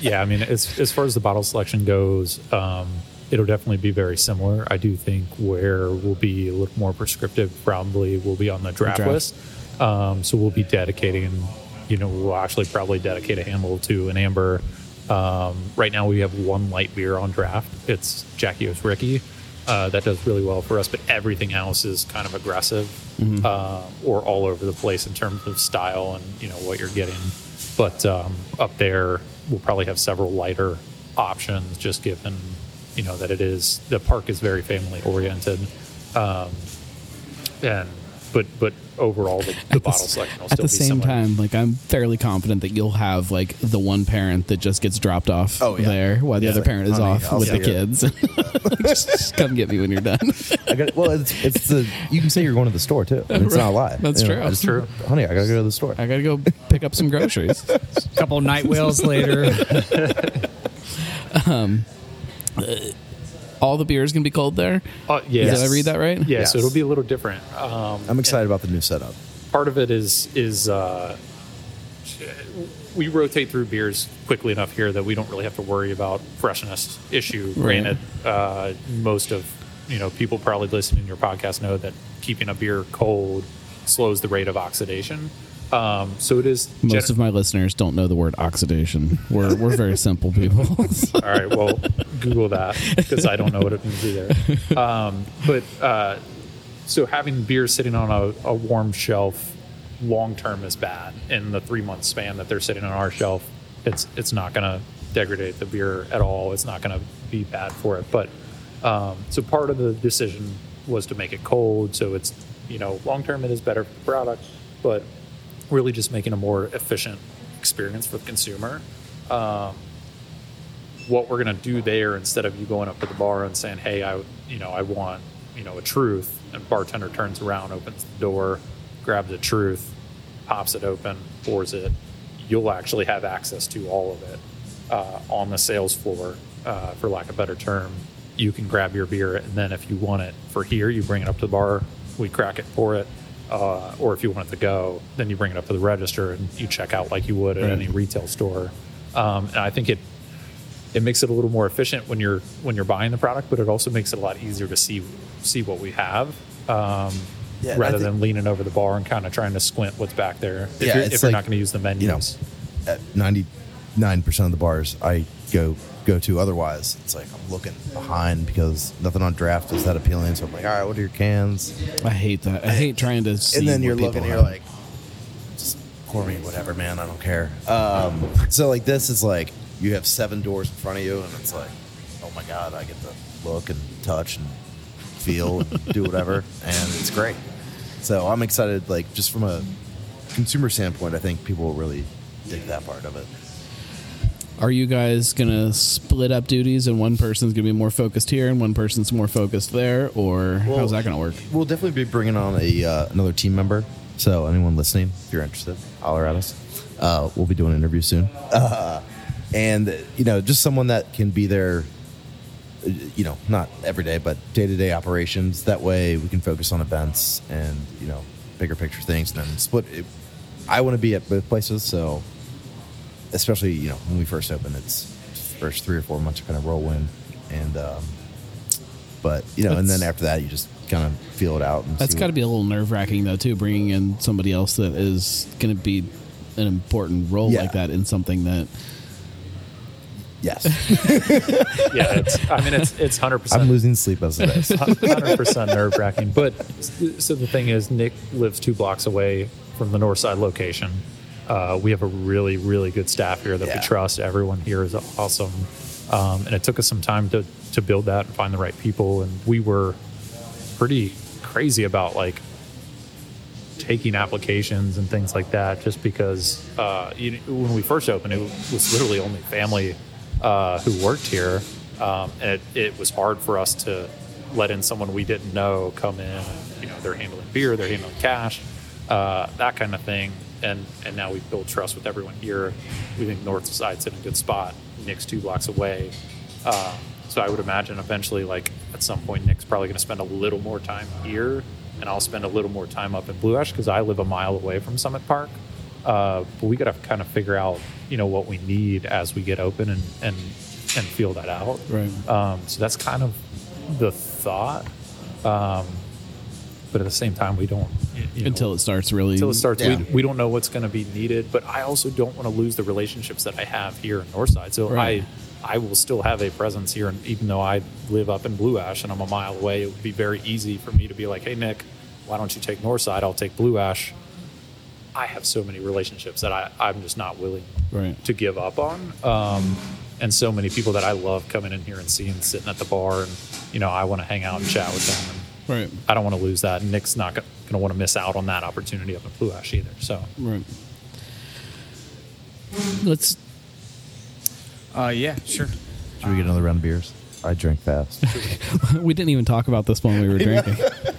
yeah i mean as, as far as the bottle selection goes um, it'll definitely be very similar i do think where we'll be a little more prescriptive probably will be on the draft, draft. list um, so we'll be dedicating you know we'll actually probably dedicate a handle to an amber. Um, right now we have one light beer on draft. It's jackie O's ricky uh, that does really well for us but everything else is kind of aggressive uh, or all over the place in terms of style and you know what you're getting. But um, up there we'll probably have several lighter options just given you know that it is the park is very family oriented um, and but but overall the, the At the bottle selection will At still the be same similar. time, like I'm fairly confident that you'll have like the one parent that just gets dropped off Oh, yeah. there while the Yeah. other parent is Honey, off I'll with the see you. kids. just, just come get me when you're done. I got, well, it's, it's the you can say you're going to the store too. I mean, it's not a lie. That's You know, true. I just- True. honey. I gotta go to the store. I got to go pick up some groceries. A couple night whales later. Um, All the beer is going to be cold there. Uh, yes. Did I read that right? Yeah, Yes. so it'll be a little different. Um, I'm excited about the new setup. part of it is is uh, we rotate through beers quickly enough here that we don't really have to worry about freshness issue. Right. Granted, uh, most of you know people probably listening to your podcast know that keeping a beer cold slows the rate of oxidation. Um, so it is Most gen- of my listeners don't know the word oxidation. We're we're very simple people. All right, well, Google that because I don't know what it means either. Um, but uh, so having beer sitting on a, a warm shelf long term is bad. In the three month span that they're sitting on our shelf, it's it's not going to degrade the beer at all. It's not going to be bad for it. But um, so part of the decision was to make it cold, so it's you know long term it is better for the product, but really just making a more efficient experience for the consumer. What we're going to do there instead of you going up to the bar and saying hey i you know i want you know a truth and bartender turns around opens the door grabs a truth pops it open pours it you'll actually have access to all of it uh, on the sales floor uh, for lack of a better term. You can grab your beer and then if you want it for here you bring it up to the bar we crack it pour it uh, or if you want it to go then you bring it up to the register and you check out like you would at Right. any retail store um, and i think it it makes it a little more efficient when you're when you're buying the product, but it also makes it a lot easier to see see what we have um, Yeah, rather think- than leaning over the bar and kind of trying to squint what's back there. If Yeah, you're, it's if you're not going to use the menus, You know, at 99 percent of the bars I go go to, otherwise it's like I'm looking behind because nothing on draft is that appealing. So I'm like, all right, what are your cans? I hate that. I hate trying to see. and then you're looking, you're like, just pour me whatever, man. I don't care. Um, so like this is like you have seven doors in front of you, and it's like, oh my god, I get to look and touch and feel, and do whatever, and it's great. So I'm excited. Like just from a consumer standpoint, I think people will really dig that part of it. Are you guys gonna split up duties and one person's gonna be more focused here and one person's more focused there, or Well- how's that gonna work? We'll definitely be bringing on a uh, another team member. So anyone listening, if you're interested, holler at us. Uh, we'll be doing an interview soon, uh, and you know, just someone that can be there. uh, You know, not every day, but day to day operations. That way, we can focus on events and you know bigger picture things, and then split. It, I want to be at both places, so especially you know when we first open, it's first three or four months are kind of whirlwind, and um, but you know, and then after that, you just kind of feel it out. And That's see got to be a little nerve wracking though too, bringing in somebody else that is gonna be an important role Yeah. like that in something that Yes, yeah, it's, I mean it's it's hundred percent. I'm losing sleep as it is. hundred percent nerve wracking. But so the thing is, Nick lives two blocks away from the north side location. Uh, we have a really, really good staff here that Yeah. we trust. Everyone here is awesome. Um, and it took us some time to, to build that and find the right people. And we were pretty crazy about like taking applications and things like that just because uh, you, when we first opened, it was literally only family uh, who worked here. Um, and it, it was hard for us to let in someone we didn't know come in. You know, they're handling beer, they're handling cash, uh, that kind of thing. And, and now we've built trust with everyone here. We think North Side's in a good spot. Nick's two blocks away. Um, so I would imagine eventually, like at some point, Nick's probably going to spend a little more time here, and I'll spend a little more time up in Blue Ash because I live a mile away from Summit Park. Uh, but we got to kind of figure out, you know, what we need as we get open and and and feel that out. Right. Um, so that's kind of the thought. Um, but at the same time, we don't you know, Until it starts really. until it starts. Yeah. We, we don't know what's going to be needed, but I also don't want to lose the relationships that I have here in Northside. So Right. I I will still have a presence here, and even though I live up in Blue Ash and I'm a mile away, it would be very easy for me to be like, "Hey Nick, why don't you take Northside? I'll take Blue Ash." I have so many relationships that I, I'm just not willing Right. to give up on. Um, and so many people that I love coming in here and seeing sitting at the bar, and you know, I want to hang out and chat with them. And Right. I don't want to lose that. Nick's not going to want to miss out on that opportunity up in Blue Ash either. So Right. Let's. Uh, yeah, sure. Should we get another round of beers? I drink fast. We didn't even talk about this when we were drinking.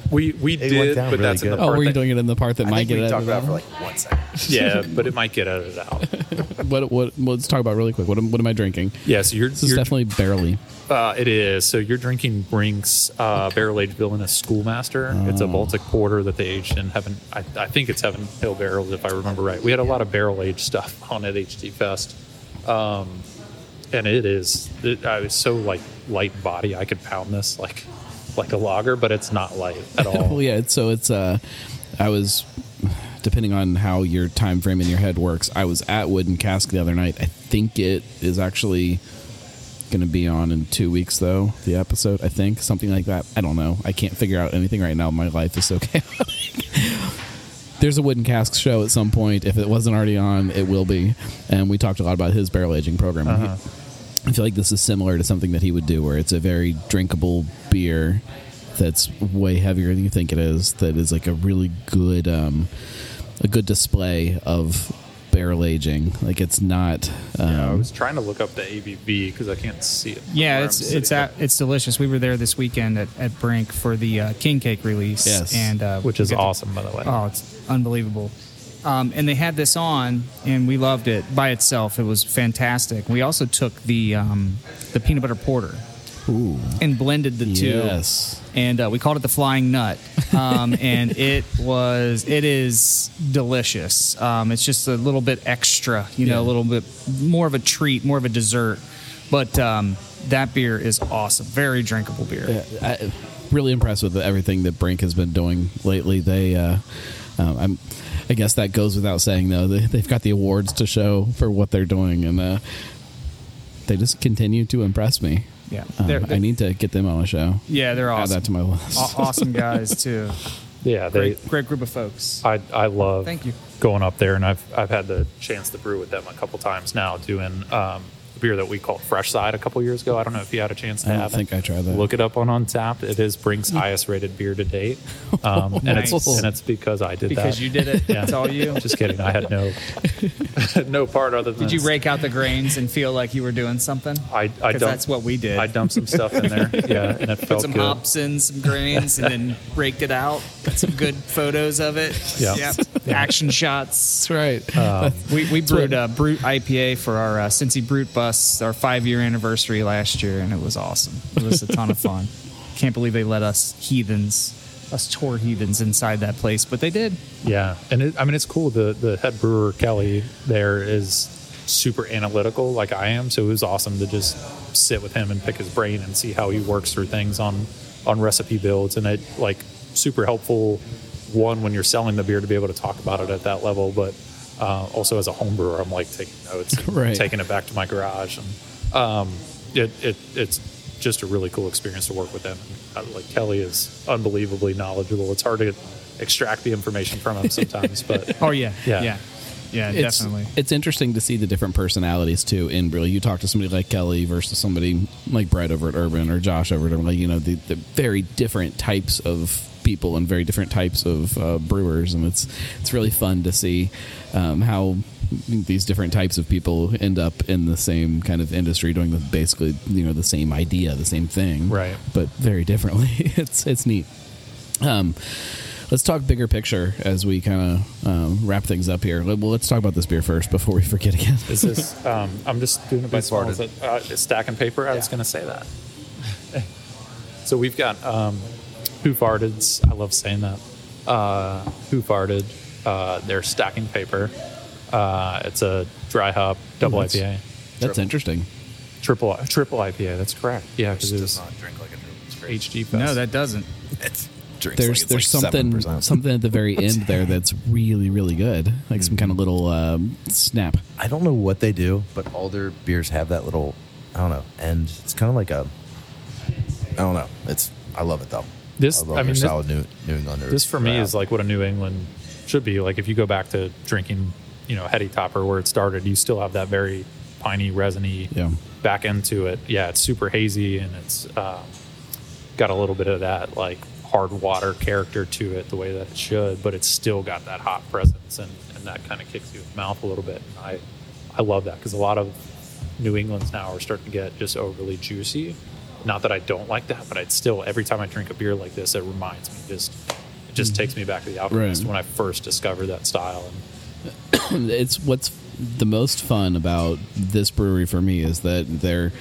we we It went did, down but really that's in the good. oh, part were you that- doing it in the part that I might think we get talked edited about it out? for like one second. Yeah, but it might get edited out. what, what, let's talk about really quick. What am, what am I drinking? Yeah, so you're, This is you're definitely barely. Uh, it is. So you're drinking Brink's uh, barrel aged villainous schoolmaster. It's Oh. a Baltic porter that they aged in Heaven. I, I think it's Heaven Hill barrels, if I remember right. We had a lot of barrel aged stuff on at HG Fest, um, and it is. It, I was so like light body. I could pound this like like a lager, but it's not light at all. well, yeah. It's, so it's. Uh, I was, depending on how your time frame in your head works. I was at Wooden Cask the other night. I think it is actually going to be on in two weeks, though. The episode, I think, something like that. I don't know. I can't figure out anything right now. My life is so chaotic. There's a Wooden Cask show at some point. If it wasn't already on, it will be. And we talked a lot about his barrel aging program. Uh-huh. I feel like this is similar to something that he would do, where it's a very drinkable beer that's way heavier than you think it is. That is like a really good, um, a good display of barrel aging. Like it's not. Um, Yeah, I was trying to look up the ABV because I can't see it. Yeah, it's it's at, it's delicious. We were there this weekend at, at Brink for the uh, King Cake release, Yes. and uh, which is got to- awesome, by the way. Oh, it's unbelievable. Um, and they had this on, and we loved it by itself. It was fantastic. We also took the um, the peanut butter porter ooh, and blended the two. yes. and uh, we called it the Flying Nut, um, and it was it is delicious. Um, it's just a little bit extra, you know, a little bit more of a treat, more of a dessert. But um, that beer is awesome, very drinkable beer. Yeah, I, really impressed with everything that Brink has been doing lately. They, uh, um, I'm, I guess that goes without saying though. They, they've got the awards to show for what they're doing, and uh, they just continue to impress me. Yeah, Um, They're- I they're- need to get them on a show. yeah, they're Add awesome. that to my list. Awesome guys too. yeah, they. Great, great group of folks. I I love. Thank you. Going up there, and I've I've had the chance to brew with them a couple times now, doing um, a beer that we called Fresh Side a couple years ago. I don't know if you had a chance to I have think it. I tried that. Look it up on Untappd. It is Brink's highest rated beer to date, um, and it's Nice. and it's because I did that. because that. you did it. Yeah. It's all you. Just kidding. I had no no part other than Did you rake out the grains and feel like you were doing something? I I 'Cause dumped, that's what we did. I dumped some stuff in there. Yeah, and it Put felt some good. hops in, some grains, and then raked it out. Got some good photos of it. Yeah. Yep. Action shots. That's right. Um, We, we brewed a Brut IPA for our uh, Cincy Brew Bus, our five year anniversary last year, and it was awesome. It was a ton of fun. Can't believe they let us heathens, us tour heathens inside that place, but they did. Yeah, and it, I mean it's cool. The the head brewer Kelly there is super analytical, like I am. So it was awesome to just sit with him and pick his brain and see how he works through things on on recipe builds, and it like super helpful. One when you're selling the beer to be able to talk about it at that level, but uh, also as a home brewer, I'm like taking notes, and Right. taking it back to my garage, and um, it, it it's just a really cool experience to work with him. Uh, like Kelly is unbelievably knowledgeable. It's hard to extract the information from him sometimes, but Oh, yeah. Yeah. Yeah. Yeah, it's, definitely. It's interesting to see the different personalities too. In really, you talk to somebody like Kelly versus somebody like Brett over at Urban or Josh over at Urban. Like you know, the, the very different types of people and very different types of uh, brewers, and it's it's really fun to see um, how these different types of people end up in the same kind of industry doing the basically you know the same idea, the same thing, Right. But very differently. it's it's neat. Um, let's talk bigger picture as we kind of um, wrap things up here. Well, let's talk about this beer first before we forget again. Is this? Um, I'm just doing it by Who small. farted? Is it, uh, it's stacking paper. I was going to say that. so we've got um, Hoof Hearted. I love saying that. Uh, Hoof Hearted? Uh, they're stacking paper. Uh, it's a dry hop double that's- IPA, That's interesting. triple triple IPA. That's correct. Yeah, because It it does not drink like a true. It's. HG Fest. No, that doesn't. It's drinks There's like there's like something 7%. something at the very end there that's really really good, like some kind of little um, snap. I don't know what they do, but all their beers have that little, I don't know, and it's kind of like a, I don't know. It's I love it though. This- I I mean, this- New, New Englander. This for me is like what a New England should be. Like if you go back to drinking, you know, heady topper where it started, you still have that very piney, resiny Yeah. back into it. Yeah, it's super hazy and it's um, got a little bit of that like hard water character to it, the way that it should, but it's still got that hot presence and, and that kind of kicks you in the mouth a little bit. And I I love that because a lot of New Englands now are starting to get just overly juicy. Not that I don't like that, but I'd still every time I drink a beer like this, it reminds me just it just mm-hmm. takes me back to the alchemist Right. when I first discovered that style. And it's what's the most fun about this brewery for me is that they're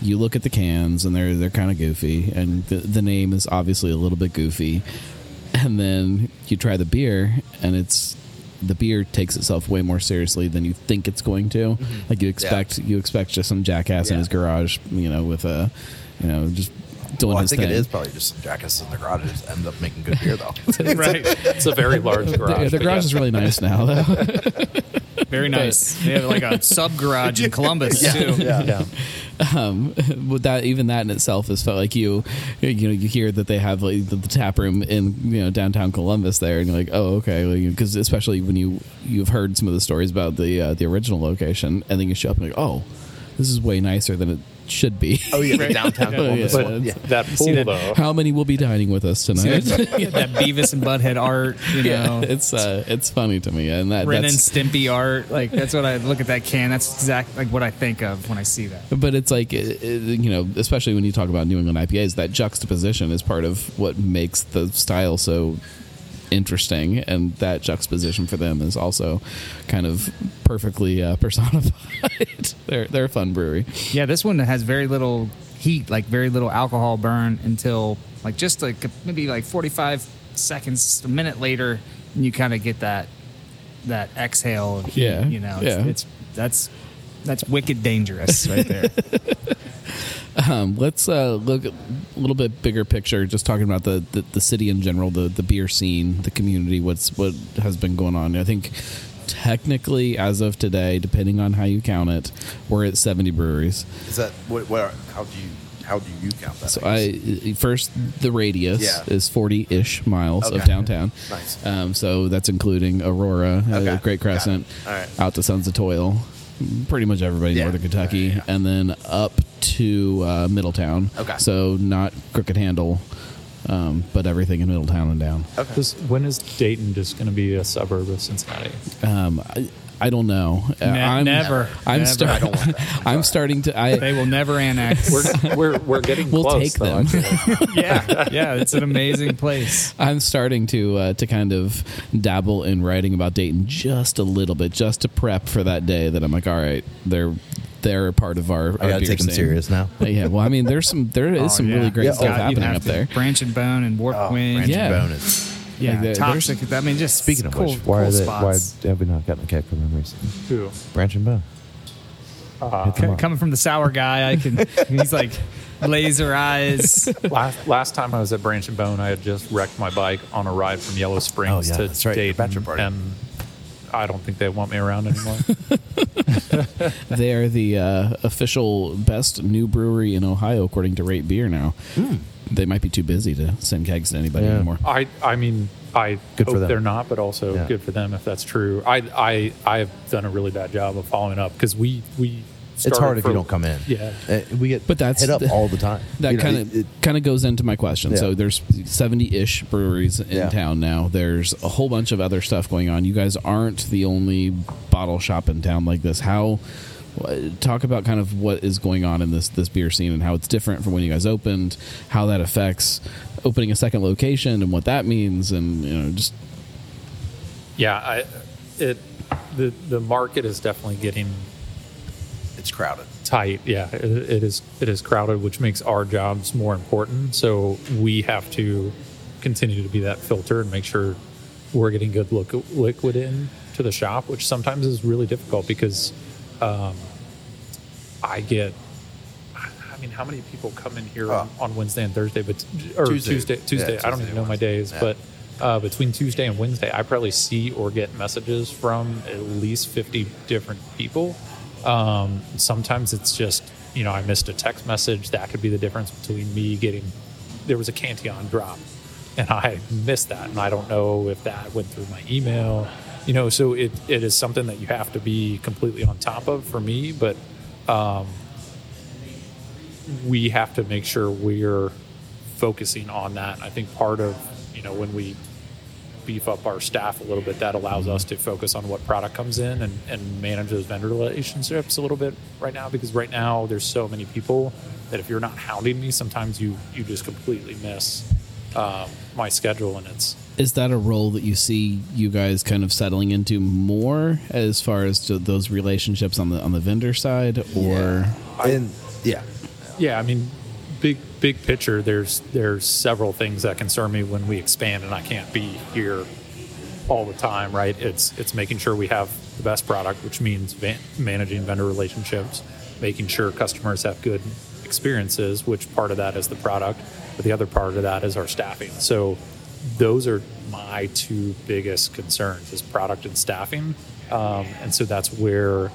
you look at the cans and they're they're kind of goofy and the, the name is obviously a little bit goofy. And then you try the beer and it's the beer takes itself way more seriously than you think it's going to. Mm-hmm. Like you expect you expect just some jackass in his garage you know with a you know just doing Well, I his think thing it is probably just some jackasses in the garage that just end up making good beer though. right. it's a very large the, garage. the but garage yeah. is really nice now though Very nice. They have like a sub garage in Columbus too. yeah. um, with that even that in itself has felt like you you know you hear that they have like the, the tap room in you know downtown Columbus there and you're like oh okay because especially when you you've heard some of the stories about the uh, the original location and then you show up and like oh this is way nicer than it should be oh yeah, the downtown Oh, yeah. one. Yeah. That pool that- though. how many will be dining with us tonight that Beavis and Butthead art, you yeah know, it's uh, it's funny to me and that Ren and Stimpy art. Like that's what I look at that can. That's exactly like what I think of when I see that. But it's like, it, it- you know, especially when you talk about New England IPAs, that juxtaposition is part of what makes the style so interesting. And that juxtaposition for them is also kind of perfectly uh, personified. they're, they're a fun brewery. Yeah, this one has very little heat, like very little alcohol burn until like just like maybe like 45 seconds, a minute later, and you kind of get that that exhale heat, Yeah, you know. It's, yeah. it's that's that's wicked dangerous right there. Um, let's uh, look a little bit bigger picture, just talking about the, the, the city in general, the, the beer scene, the community, what's what has been going on. I think technically, as of today, depending on how you count it, we're at 70 breweries. Is that what? what how do you how do you count that? So? I first the radius Yeah. is forty ish miles of downtown. Nice. Um, so that's including Aurora, uh, Great Crescent, Got it. All right. out to Sons of Toil, pretty much everybody in Yeah. Northern Kentucky, Yeah, yeah. and then up to uh, Middletown. Okay. So not Crooked Handle, um, but everything in Middletown and down. okay. Just, when is Dayton just going to be a suburb of Cincinnati? Um, I, I don't know. Uh, Ne- I'm, never. I'm, Never. start- I don't I'm starting to. I, they will never annex. We're we're, we're getting We'll close. take though, them. yeah, yeah, it's an amazing place. I'm starting to uh, to kind of dabble in writing about Dayton just a little bit, just to prep for that day that I'm like, all right, they're they're a part of our. I our gotta beer take them serious now. Uh, yeah, well, I mean, there's some there is Oh, some yeah. really great Yeah, stuff oh, You'd happening up there. Branch and Bone and Warp Oh, Wind. Branch Yeah. and Bone is. Yeah, Like, there- toxic. I mean, just Speaking of cool, which, why cool are they? Why have we not gotten a kick from them recently? Who? Branch and Bone. Uh, Hit C- coming from the sour guy, I can. he's like laser eyes. last last time I was at Branch and Bone, I had just wrecked my bike on a ride from Yellow Springs Oh, yeah, to that's right, your Dayton, bachelor party. and I don't think they want me around anymore. They are the uh, official best new brewery in Ohio according to Rate Beer now. They might be too busy to send kegs to anybody Yeah. anymore. I I mean, I Good hope them. they're not, but also Yeah. good for them if that's true. I I I have done a really bad job of following up because we we. It's started hard if you don't come in. Yeah. Uh, we get But that's hit up the- all the time. That kind of kind of goes into my question. Yeah. So there's 70-ish breweries in Yeah. town now. There's a whole bunch of other stuff going on. You guys aren't the only bottle shop in town like this. How wh- talk about kind of what is going on in this this beer scene and how it's different from when you guys opened, how that affects opening a second location and what that means and you know just Yeah, I, it the the market is definitely getting it's crowded. tight. Yeah, it, it is it is crowded, which makes our jobs more important. So we have to continue to be that filter and make sure we're getting good look, liquid in to the shop, which sometimes is really difficult because um, I get. I mean, how many people come in here on, Oh. on Wednesday and Thursday, but or Tuesday. Tuesday, Tuesday. Yeah, I don't Tuesday even know my days, Yeah. but uh, between Tuesday and Wednesday, I probably see or get messages from at least 50 different people. Um, sometimes it's just, you know, I missed a text message. That could be the difference between me getting, there was a Cantillon drop and I missed that. And I don't know if that went through my email, you know, so it, it is something that you have to be completely on top of for me. But um, we have to make sure we're focusing on that. I think part of, you know, when we beef up our staff a little bit, that allows us to focus on what product comes in and, and manage those vendor relationships a little bit right now. Because right now there's so many people that if you're not hounding me, sometimes you you just completely miss um, my schedule, and it's is that a role that you see you guys kind of settling into more as far as to those relationships on the on the vendor side or yeah. and yeah, yeah. I mean, big big picture. There's there's several things that concern me when we expand, and I can't be here all the time, right? It's it's making sure we have the best product, which means van- managing vendor relationships, making sure customers have good experiences, which part of that is the product, but the other part of that is our staffing. So those are my two biggest concerns: is product and staffing, um, and so that's where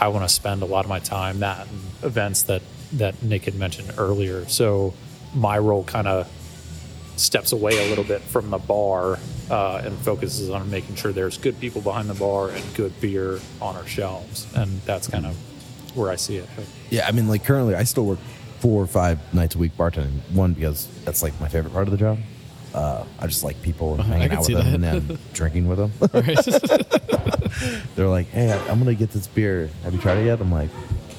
I want to spend a lot of my time. That and events that that Nick had mentioned earlier. So my role kind of steps away a little bit from the bar uh, and focuses on making sure there's good people behind the bar and good beer on our shelves, and that's kind of where I see it. Yeah. I mean, like currently, I still work four or five nights a week bartending. One because that's like my favorite part of the job. Uh, I just like people and hanging out with them that. and then drinking with them. They're like, "Hey, I- I'm gonna get this beer. Have you tried it yet?" I'm like,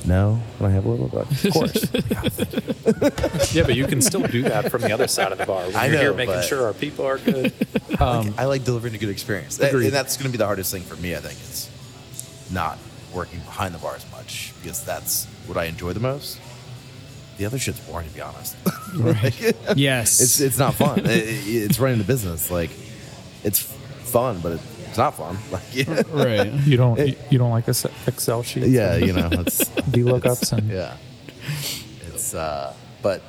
"No." Can I have a little? They're like, of course. yeah, but you can still do that from the other side of the bar. When I you're here making sure our people are good. Um, I like delivering a good experience, and, Agreed. and that's going to be the hardest thing for me. I think is not working behind the bar as much because that's what I enjoy the most. The other shit's boring, to be honest. Like, Yes. it's it's not fun. It- it- it's running a business. Like it's fun, but it's not fun. Like yeah, right You don't you, you don't like Excel sheet? yeah you know, it's lookups. and yeah. It's uh, but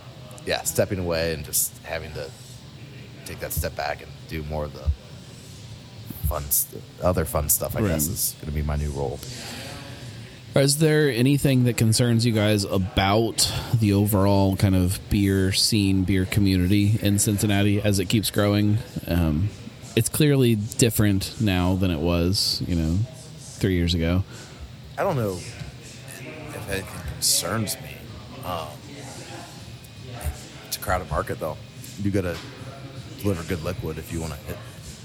yeah, stepping away and just having to take that step back and do more of the fun, st- other fun stuff. I Right. guess is going to be my new role. Is there anything that concerns you guys about the overall kind of beer scene, beer community in Cincinnati as it keeps growing? Um, it's clearly different now than it was, you know, three years ago. I don't know if anything concerns me. Um, it's a crowded market, though. You got to deliver good liquid if you want to hit.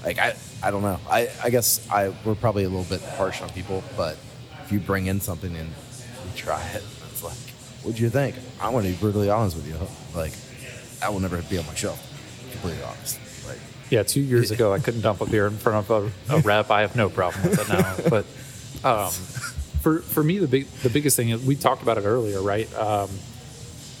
Like I, I don't know. I, I guess I we're probably a little bit harsh on people, but if you bring in something and you try it, it's like, what'd you think? I'm going to be brutally honest with you. Like, that will never be on my shelf. Completely honest. Like, Yeah, two years ago, I couldn't dump a beer in front of a, a rep. I have no problem with it now. But um, for for me, the big the biggest thing is we talked about it earlier, right? Um,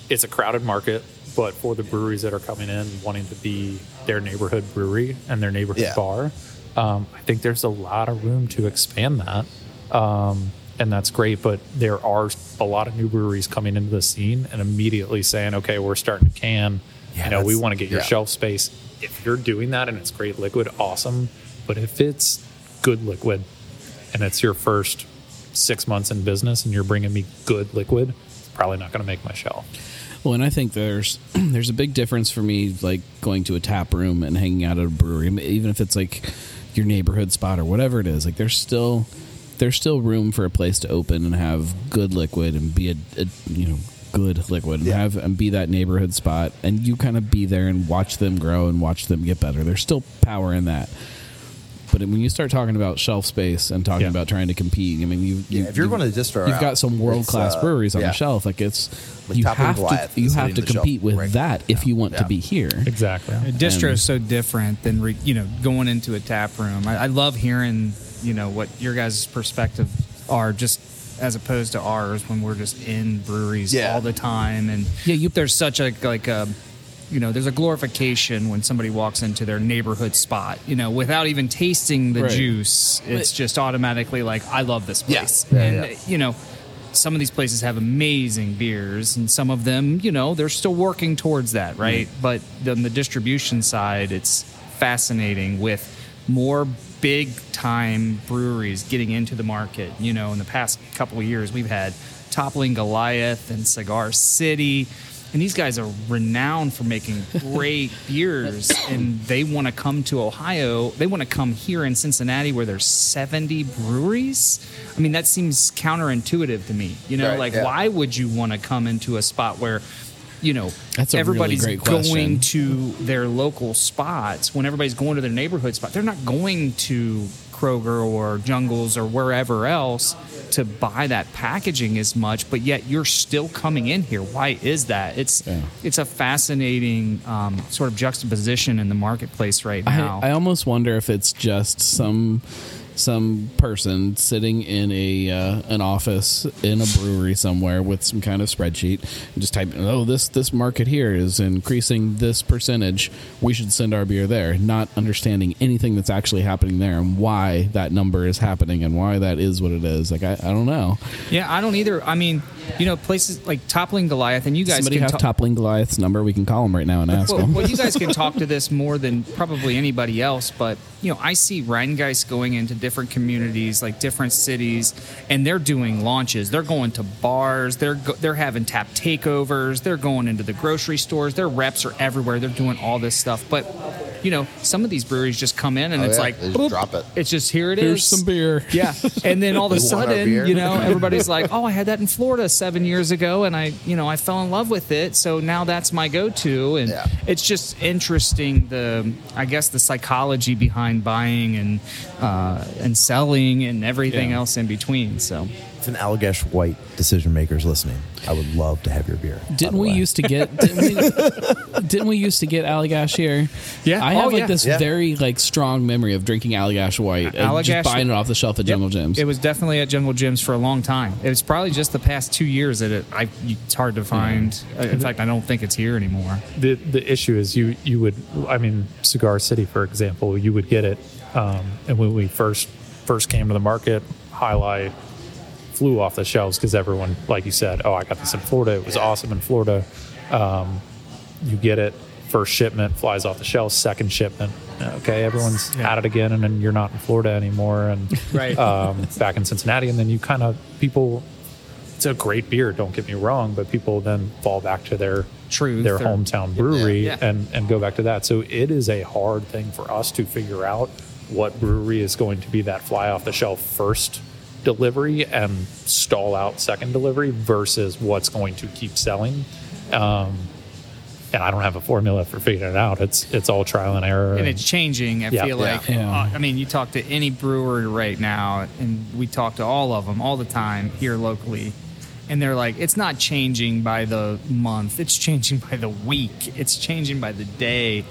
it's a crowded market, but for the breweries that are coming in wanting to be their neighborhood brewery and their neighborhood Yeah. bar, um, I think there's a lot of room to expand that. Um, and that's great, but there are a lot of new breweries coming into the scene and immediately saying, "Okay, we're starting to can. Yeah, you know, we want to get your yeah. shelf space." If you're doing that and it's great liquid, awesome. But if it's good liquid and it's your first six months in business and you're bringing me good liquid, it's probably not going to make my shelf. Well, and I think there's there's a big difference for me, like going to a tap room and hanging out at a brewery, even if it's like your neighborhood spot or whatever it is. Like there's still there's still room for a place to open and have good liquid and be a, a you know good liquid and Yeah. have and be that neighborhood spot and you kind of be there and watch them grow and watch them get better. There's still power in that. But when you start talking about shelf space and talking Yeah. about trying to compete, I mean, you, you Yeah, if you're you- going to distro you've out, got some world class uh, breweries on yeah. the shelf. Like it's Like you Toppling have to you have to the shelf compete with right that if now. you want to be here. Exactly. distro is so different than re, you know going into a tap room. I, I love hearing you know what your guys' perspective are just as opposed to ours when we're just in breweries Yeah. all the time and Yeah, you- there's such a like a you know there's a glorification when somebody walks into their neighborhood spot you know without even tasting the Right. juice it's But- just automatically like I love this place Yeah, and yeah. you know some of these places have amazing beers and some of them you know they're still working towards that right mm-hmm. but on the distribution side it's fascinating with more big time breweries getting into the market. You know in the past couple of years we've had toppling goliath and cigar city. And these guys are renowned for making great beers and they want to come to ohio. They want to come here in cincinnati where there's 70 breweries? I mean that seems counterintuitive to me you know? Right, like yeah. why would you want to come into a spot where you know That's really everybody's great going to their local spots. When everybody's going to their neighborhood spot they're not going to kroger or jungles or wherever else to buy that packaging as much but yet you're still coming in here. Why is that? It's Yeah. it's a fascinating um, sort of juxtaposition in the marketplace right now. I, I almost wonder if it's just some some person sitting in a uh, an office in a brewery somewhere with some kind of spreadsheet and just typing, oh, this this market here is increasing this percentage. We should send our beer there, not understanding anything that's actually happening there and why that number is happening and why that is what it is. Like I, I don't know. yeah i don't either i mean you know places like toppling goliath and you guys Somebody can have ta- toppling Goliath's number. We can call him right now and ask well, him. well, you guys can talk to this more than probably anybody else, but you know, I see Rhinegeist going into different communities, like different cities, and they're doing launches. They're going to bars. They're go- they're having tap takeovers. They're going into the grocery stores. Their reps are everywhere. They're doing all this stuff, but. You know, some of these breweries just come in and Oh, it's yeah. like, just boop, drop it. It's just here it is. Here's some beer. Yeah, and then all of a You want our sudden, you know, everybody's like, "Oh, I had that in Florida seven years ago, and I, you know, I fell in love with it. So now that's my go-to." And Yeah. it's just interesting the, I guess, the psychology behind buying and uh, and selling and everything Yeah. else in between. So If an Allagash White decision makers listening, I would love to have your beer. Didn't we way. used to get? Didn't we, didn't we used to get Allagash here? Yeah. I have Oh, like yeah. this Yeah. very like strong memory of drinking Allagash White, and Allagash- just buying it off the shelf at Jungle Yep. Jim's. It was definitely at Jungle Jim's for a long time. It was probably just the past two years that it, I, it's hard to find. Uh, In fact, I don't think it's here anymore. the the issue is you you would I mean Cigar City for example you would get it um, and when we first first came to the market Jai Alai flew off the shelves because everyone like you said oh I got this in Florida it was awesome in Florida um, you get it first shipment flies off the shelves second shipment okay everyone's Yeah. at it again and then you're not in Florida anymore and Right. um, back in Cincinnati and then you kind of people it's a great beer don't get me wrong but people then fall back to their Truth their or- hometown brewery Yeah. and and go back to that. So it is a hard thing for us to figure out what brewery is going to be that fly off the shelf first delivery and stall out second delivery versus what's going to keep selling. Um, and I don't have a formula for figuring it out. It's it's all trial and error. and it's changing. I Yeah. feel Yeah. like, Yeah. uh, I mean, you talk to any brewery right now, and we talk to all of them all the time here locally, and they're like, it's not changing by the month, it's changing by the week, it's changing by the day.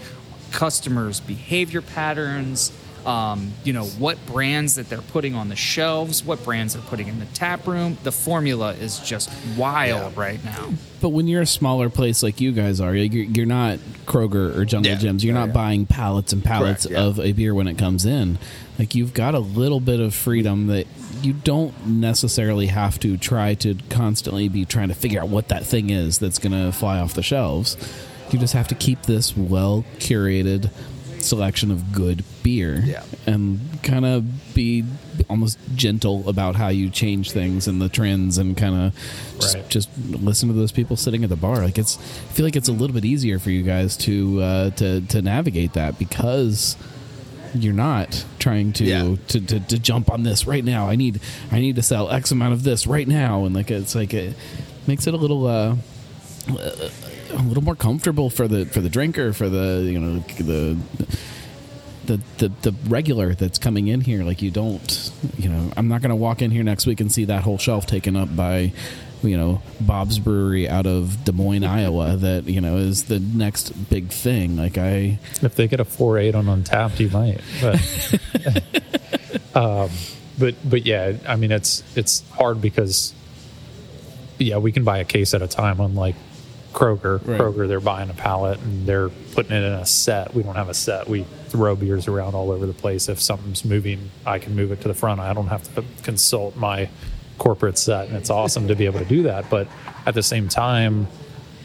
Customers' behavior patterns, um, you know, what brands that they're putting on the shelves, what brands they're putting in the tap room. The formula is just wild Yeah. right now. But when you're a smaller place like you guys are, you're, you're not Kroger or Jungle Yeah. Jim's. You're not yeah. buying pallets and pallets Correct, yeah. of a beer when it comes in. Like you've got a little bit of freedom that you don't necessarily have to try to constantly be trying to figure out what that thing is that's going to fly off the shelves. You just have to keep this well curated selection of good beer Yeah. and kind of be almost gentle about how you change things and the trends and kind of just, Right. just listen to those people sitting at the bar. Like it's, I feel like it's a little bit easier for you guys to uh, to to navigate that because you're not trying to, Yeah. to, to to jump on this right now. I need I need to sell X amount of this right now, and like it's like it makes it a little. Uh, a little more comfortable for the for the drinker for the you know the the the, the regular that's coming in here like you don't you know i'm not going to walk in here next week and see that whole shelf taken up by you know bob's brewery out of des moines iowa that you know is the next big thing like i If they get a four eight on Untappd, you might. But, um, but but yeah, I mean it's it's hard because yeah, we can buy a case at a time. Unlike Kroger, Right. Kroger they're buying a pallet and they're putting it in a set. We don't have a set. We throw beers around all over the place. If something's moving, I can move it to the front. I don't have to consult my corporate set, and it's awesome to be able to do that. But at the same time,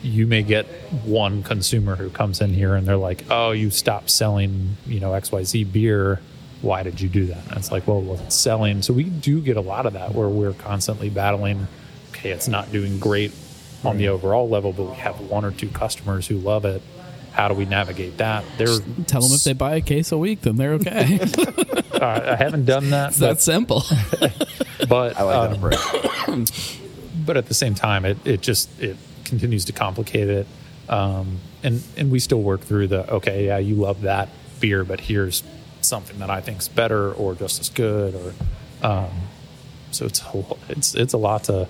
you may get one consumer who comes in here and they're like, "Oh, you stopped selling, you know, XYZ beer. Why did you do that?" And it's like, "Well, it wasn't selling." So we do get a lot of that where we're constantly battling. Okay, it's not doing great on the overall level, but we have one or two customers who love it. How do we navigate that? They're tell them if they buy a case a week then they're okay uh, I haven't done that, it's that simple but, but I like um, that approach. but at the same time, it, it just it continues to complicate it. Um, and and we still work through the okay, yeah, you love that beer, but here's something that I think's better or just as good, or um, so it's a, it's it's a lot to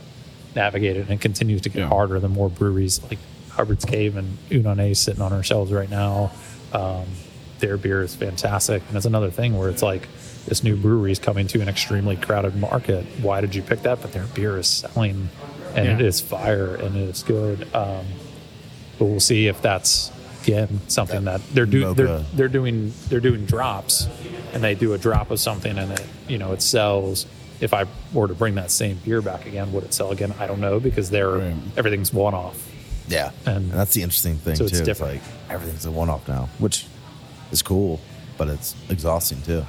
navigate it, and it continues to get Yeah. harder the more breweries like Hubbard's Cave and Unane sitting on our shelves right now. Um, their beer is fantastic, and it's another thing where it's like this new brewery is coming to an extremely crowded market. Why did you pick that? But their beer is selling, and it Yeah. is fire, and it is good. Um, but we'll see if that's again something that they're doing. They're, they're doing they're doing drops, and they do a drop of something, and it you know it sells. If I were to bring that same beer back again, would it sell again? I don't know because they're Right. everything's one off. Yeah, And- and, that's the interesting thing so too. it's It's, different. like everything's a one-off now, which is cool, but it's exhausting too.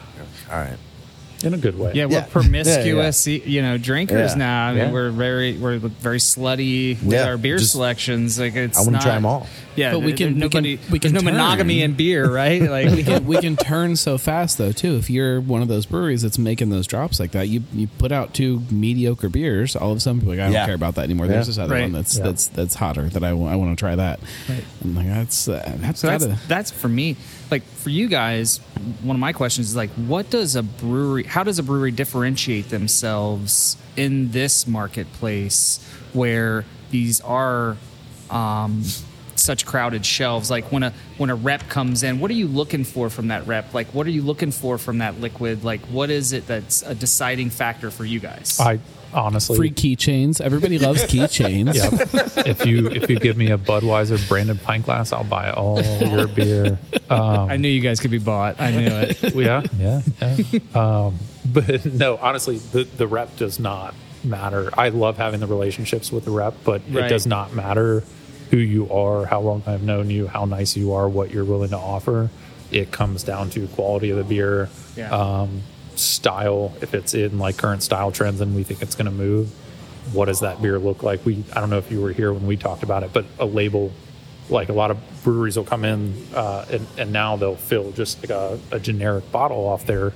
All right, In a good way. Yeah, we're Yeah. promiscuous, you know, drinkers Yeah. now. I mean, Yeah. we're very, we're very slutty with Yeah, our beer just- selections. Like it's I wanna not- try 'em all. Yeah, But we there- can- we can- nobody. we can there's no turn. monogamy in beer, right? Like we can, we can turn so fast though too. If you're one of those breweries that's making those drops like that, you you put out two mediocre beers. All of a sudden, people are like, I don't Yeah. care about that anymore. There's Yeah. this other Right. one that's Yeah. that's that's hotter that I want to try that. Right. And like that's uh, that's So gotta. that's that's for me. Like for you guys, one of my questions is like, what does a brewery? How does a brewery differentiate themselves in this marketplace where these are um, such crowded shelves? Like when a when a rep comes in, what are you looking for from that rep? Like what are you looking for from that liquid? Like what is it that's a deciding factor for you guys? I honestly Free keychains. Everybody loves keychains. Yep. if you if you give me a Budweiser branded pint glass, I'll buy all your beer. Um, I knew you guys could be bought. I knew it. yeah, yeah. yeah. Um, but no, honestly, the the rep does not matter. I love having the relationships with the rep, but Right. it does not matter who you are, how long I've known you, how nice you are, what you're willing to offer. It comes down to quality of the beer, Yeah. um, style. If it's in like current style trends and we think it's going to move, what does that beer look like? We I don't know if you were here when we talked about it, but a label like a lot of breweries will come in uh, and, and now they'll fill just like a, a generic bottle off their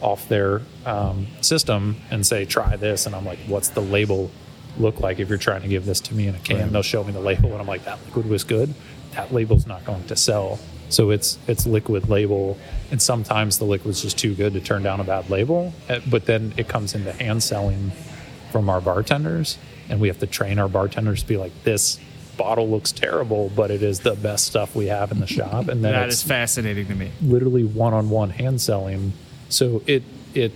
off their um, system and say try this and i'm like what's the label look like if you're trying to give this to me in a can they'll show me the label and i'm like that liquid was good. That label's not going to sell. So it's it's liquid label. And sometimes the liquid's just too good to turn down a bad label. Uh, but then it comes into hand selling from our bartenders and we have to train our bartenders to be like this bottle looks terrible but it is the best stuff we have in the shop. And then that is fascinating to me. literally one-on-one hand selling. So it it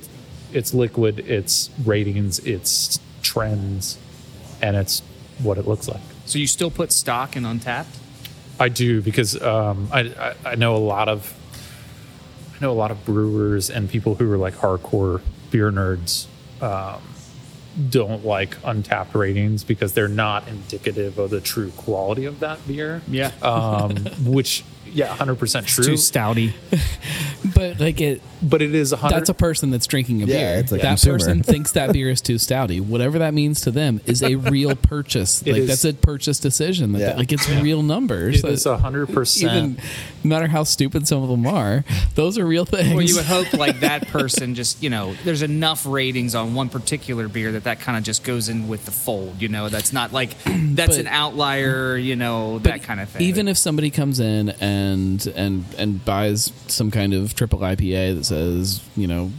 it's liquid it's ratings it's trends and it's what it looks like So you still put stock in Untappd? I do because um, I, I I know a lot of I know a lot of brewers and people who are like hardcore beer nerds um, don't like Untappd ratings because they're not indicative of the true quality of that beer. Yeah. Um, which yeah, hundred percent true. Too stouty. but but like it. but it is a hundred. That's a person that's drinking a Yeah, beer. it's like that consumer. person thinks that beer is too stouty. Whatever that means to them is a real purchase. It like is- that's a purchase decision. That, Yeah. like it's real numbers. it is a hundred Even percent. no matter how stupid some of them are, those are real things. Well, you would hope like that person just you know there's enough ratings on one particular beer that that kind of just goes in with the fold. You know, that's not like that's But- an outlier. You know, that kind of thing. Even if somebody comes in and and and and buys some kind of triple IPA that says, you know,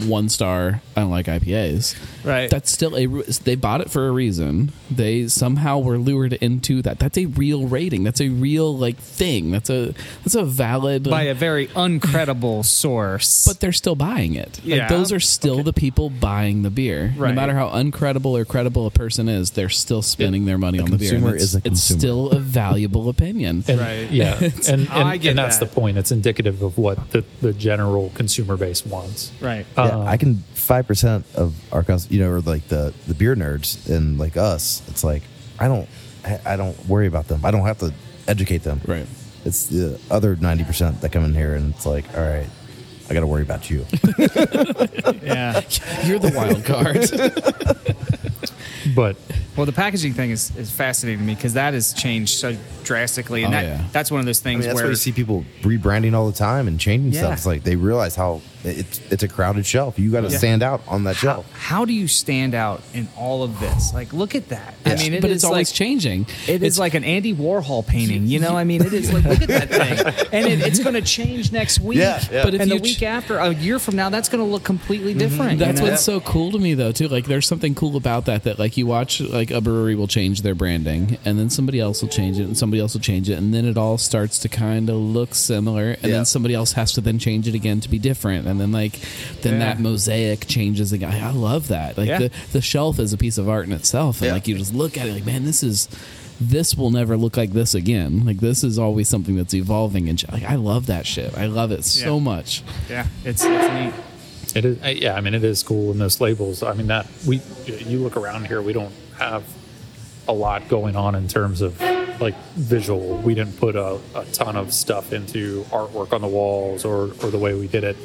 one star, I don't like IPAs. Right. That's still a. They bought it for a reason. They somehow were lured into that. That's a real rating. That's a real like thing. That's a that's a valid. by a very uncredible source. but they're still buying it. Like Yeah. those are still the people buying the beer. Right. No matter how uncredible or credible a person is, they're still spending their money on the beer. consumer it's, is a consumer. it's still a valuable opinion. And, Right. Yeah, and and, I get and that's that. the point. It's indicative of what the, the general consumer base wants. right. Uh, Yeah, I oh. can five percent of our customers, you know, or like the the beer nerds and like us. It's like I don't, I I don't worry about them. I don't have to educate them. Right. It's the other ninety percent that come in here, and it's like, all right, I got to worry about you. Yeah. You're the wild card. But Well, the packaging thing is, is fascinating to me because that has changed so drastically, and Oh, that yeah. that's one of those I things mean, that's where you see people rebranding all the time and changing Yeah. stuff. It's like they realize how it's it's a crowded shelf. You got to Yeah. stand out on that how, shelf. how do you stand out in all of this? Like, look at that. I mean, it but is it's always like, changing. It is like an Andy Warhol painting. You know, I mean, it is like look at that thing, and it, it's going to change next week. Yeah, yeah. But if and the you week after, a year from now, that's going to look completely mm-hmm. different. That's you know? what's so cool to me, though, too. Like, there's something cool about that. That like you watch, like a brewery will change their branding, and then somebody else will change it, and somebody else will change it, and then it all starts to kind of look similar, and Yeah. then somebody else has to then change it again to be different, and then like then Yeah. that mosaic changes again. I I love that. Like Yeah. the the shelf is a piece of art in itself, and Yeah. like you just look at it, like man, this is. This will never look like this again. Like this is always something that's evolving, and sh- like I love that shit. I love it so much. yeah, it's, it's neat. It is, yeah. I mean, it is cool in those labels. I mean, that we, you look around here, we don't have a lot going on in terms of like visual. We didn't put a, a ton of stuff into artwork on the walls or or the way we did it.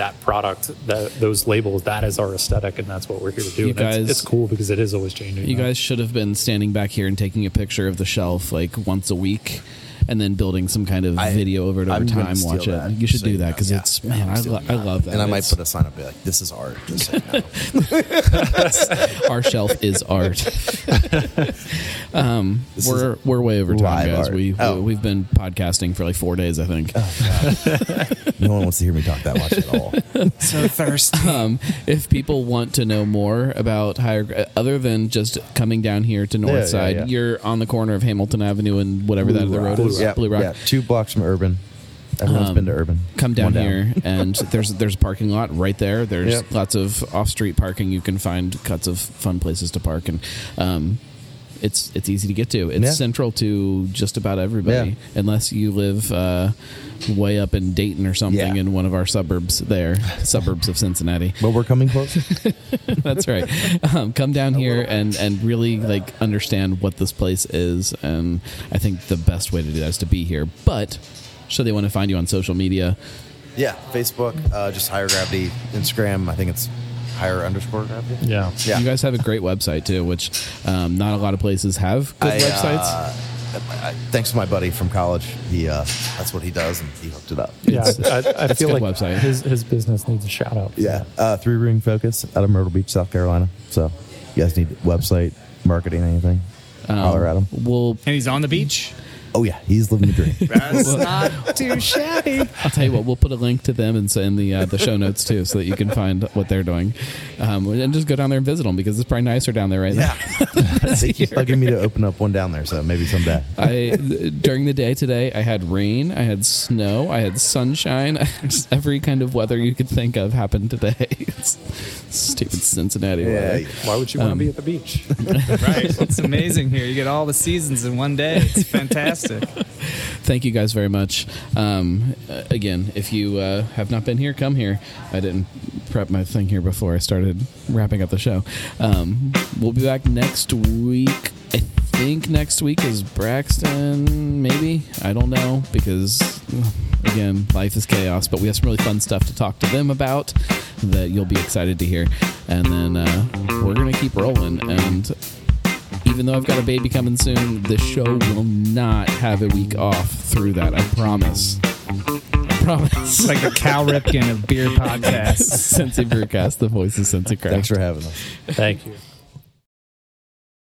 That product, that those labels, that is our aesthetic, and that's what we're here to do. You And guys- it's, cool because it is always changing. You guys should have been standing back here and taking a picture of the shelf like once a week, and then building some kind of I- video over it over I'm gonna time. steal Watch it. that, You should so do you that know. because Yeah, it's yeah, man, I'm I, lo- stealing I that. love that. And I might It's- put a sign up be like, "This is art." Just so you know. our shelf is art. um, This we're is we're way over time, live guys. art. We Oh. we've been podcasting for like four days, I think. no one wants to hear me talk that much at all. So first, um, if people want to know more about higher, other than just coming down here to Yeah, yeah, yeah. you're on the corner of Hamilton Avenue and whatever that other road is, Yeah, Blue Rock. yeah, two blocks from Urban. Everyone's Um, been to Urban. come down, One here and there's there's a parking lot right there there's Yep. lots of off-street parking you can find lots of fun places to park and um, it's it's easy to get to it's Yeah. central to just about everybody Yeah. unless you live uh, way up in Dayton or something Yeah. in one of our suburbs there suburbs of Cincinnati But we're coming close. that's right um, come down here and and really like understand what this place is and I think the best way to do that is to be here but so they want to find you on social media yeah, Facebook, uh, just higher gravity. Instagram, I think it's higher underscore gravity. yeah, Yeah. You guys have a great website too, which um, not a lot of places have good I, websites. uh, I- thanks to my buddy from college. He uh, that's what he does, and he hooked it up. yeah. I, I feel good like website. his his business needs a shout out. Yeah, uh, three ring focus out of Myrtle Beach, South Carolina. So, you guys need website marketing, anything? Um, Holler at him. Well, and he's on the beach. Oh yeah, he's living the dream. That's not too shabby. I'll tell you what. We'll put a link to them and in the uh, the show notes too, so that you can find what they're doing, um, and just go down there and visit them because it's probably nicer down there right yeah, they keep bugging me to open up one down there. So maybe someday. now. I during the day today, I had rain, I had snow, I had sunshine, just every kind of weather you could think of happened today. It's stupid Cincinnati weather. Why would you want to Um, be at the beach? right. It's amazing here. You get all the seasons in one day. It's fantastic. thank you guys very much. Um, uh, again, if you uh, have not been here, come here. I didn't prep my thing here before I started wrapping up the show. Um, we'll be back next week. I think next week is Braxton. Maybe I don't know because again, life is chaos. But we have some really fun stuff to talk to them about that you'll be excited to hear. And then uh, we're gonna keep rolling. And even though I've got a baby coming soon, the show will not have a week off through that. I promise. I promise. It's like the Cal Ripken of beer podcasts. Cincy Brewcast, the voice of Cincy Craft. Thanks for having us. Thank you.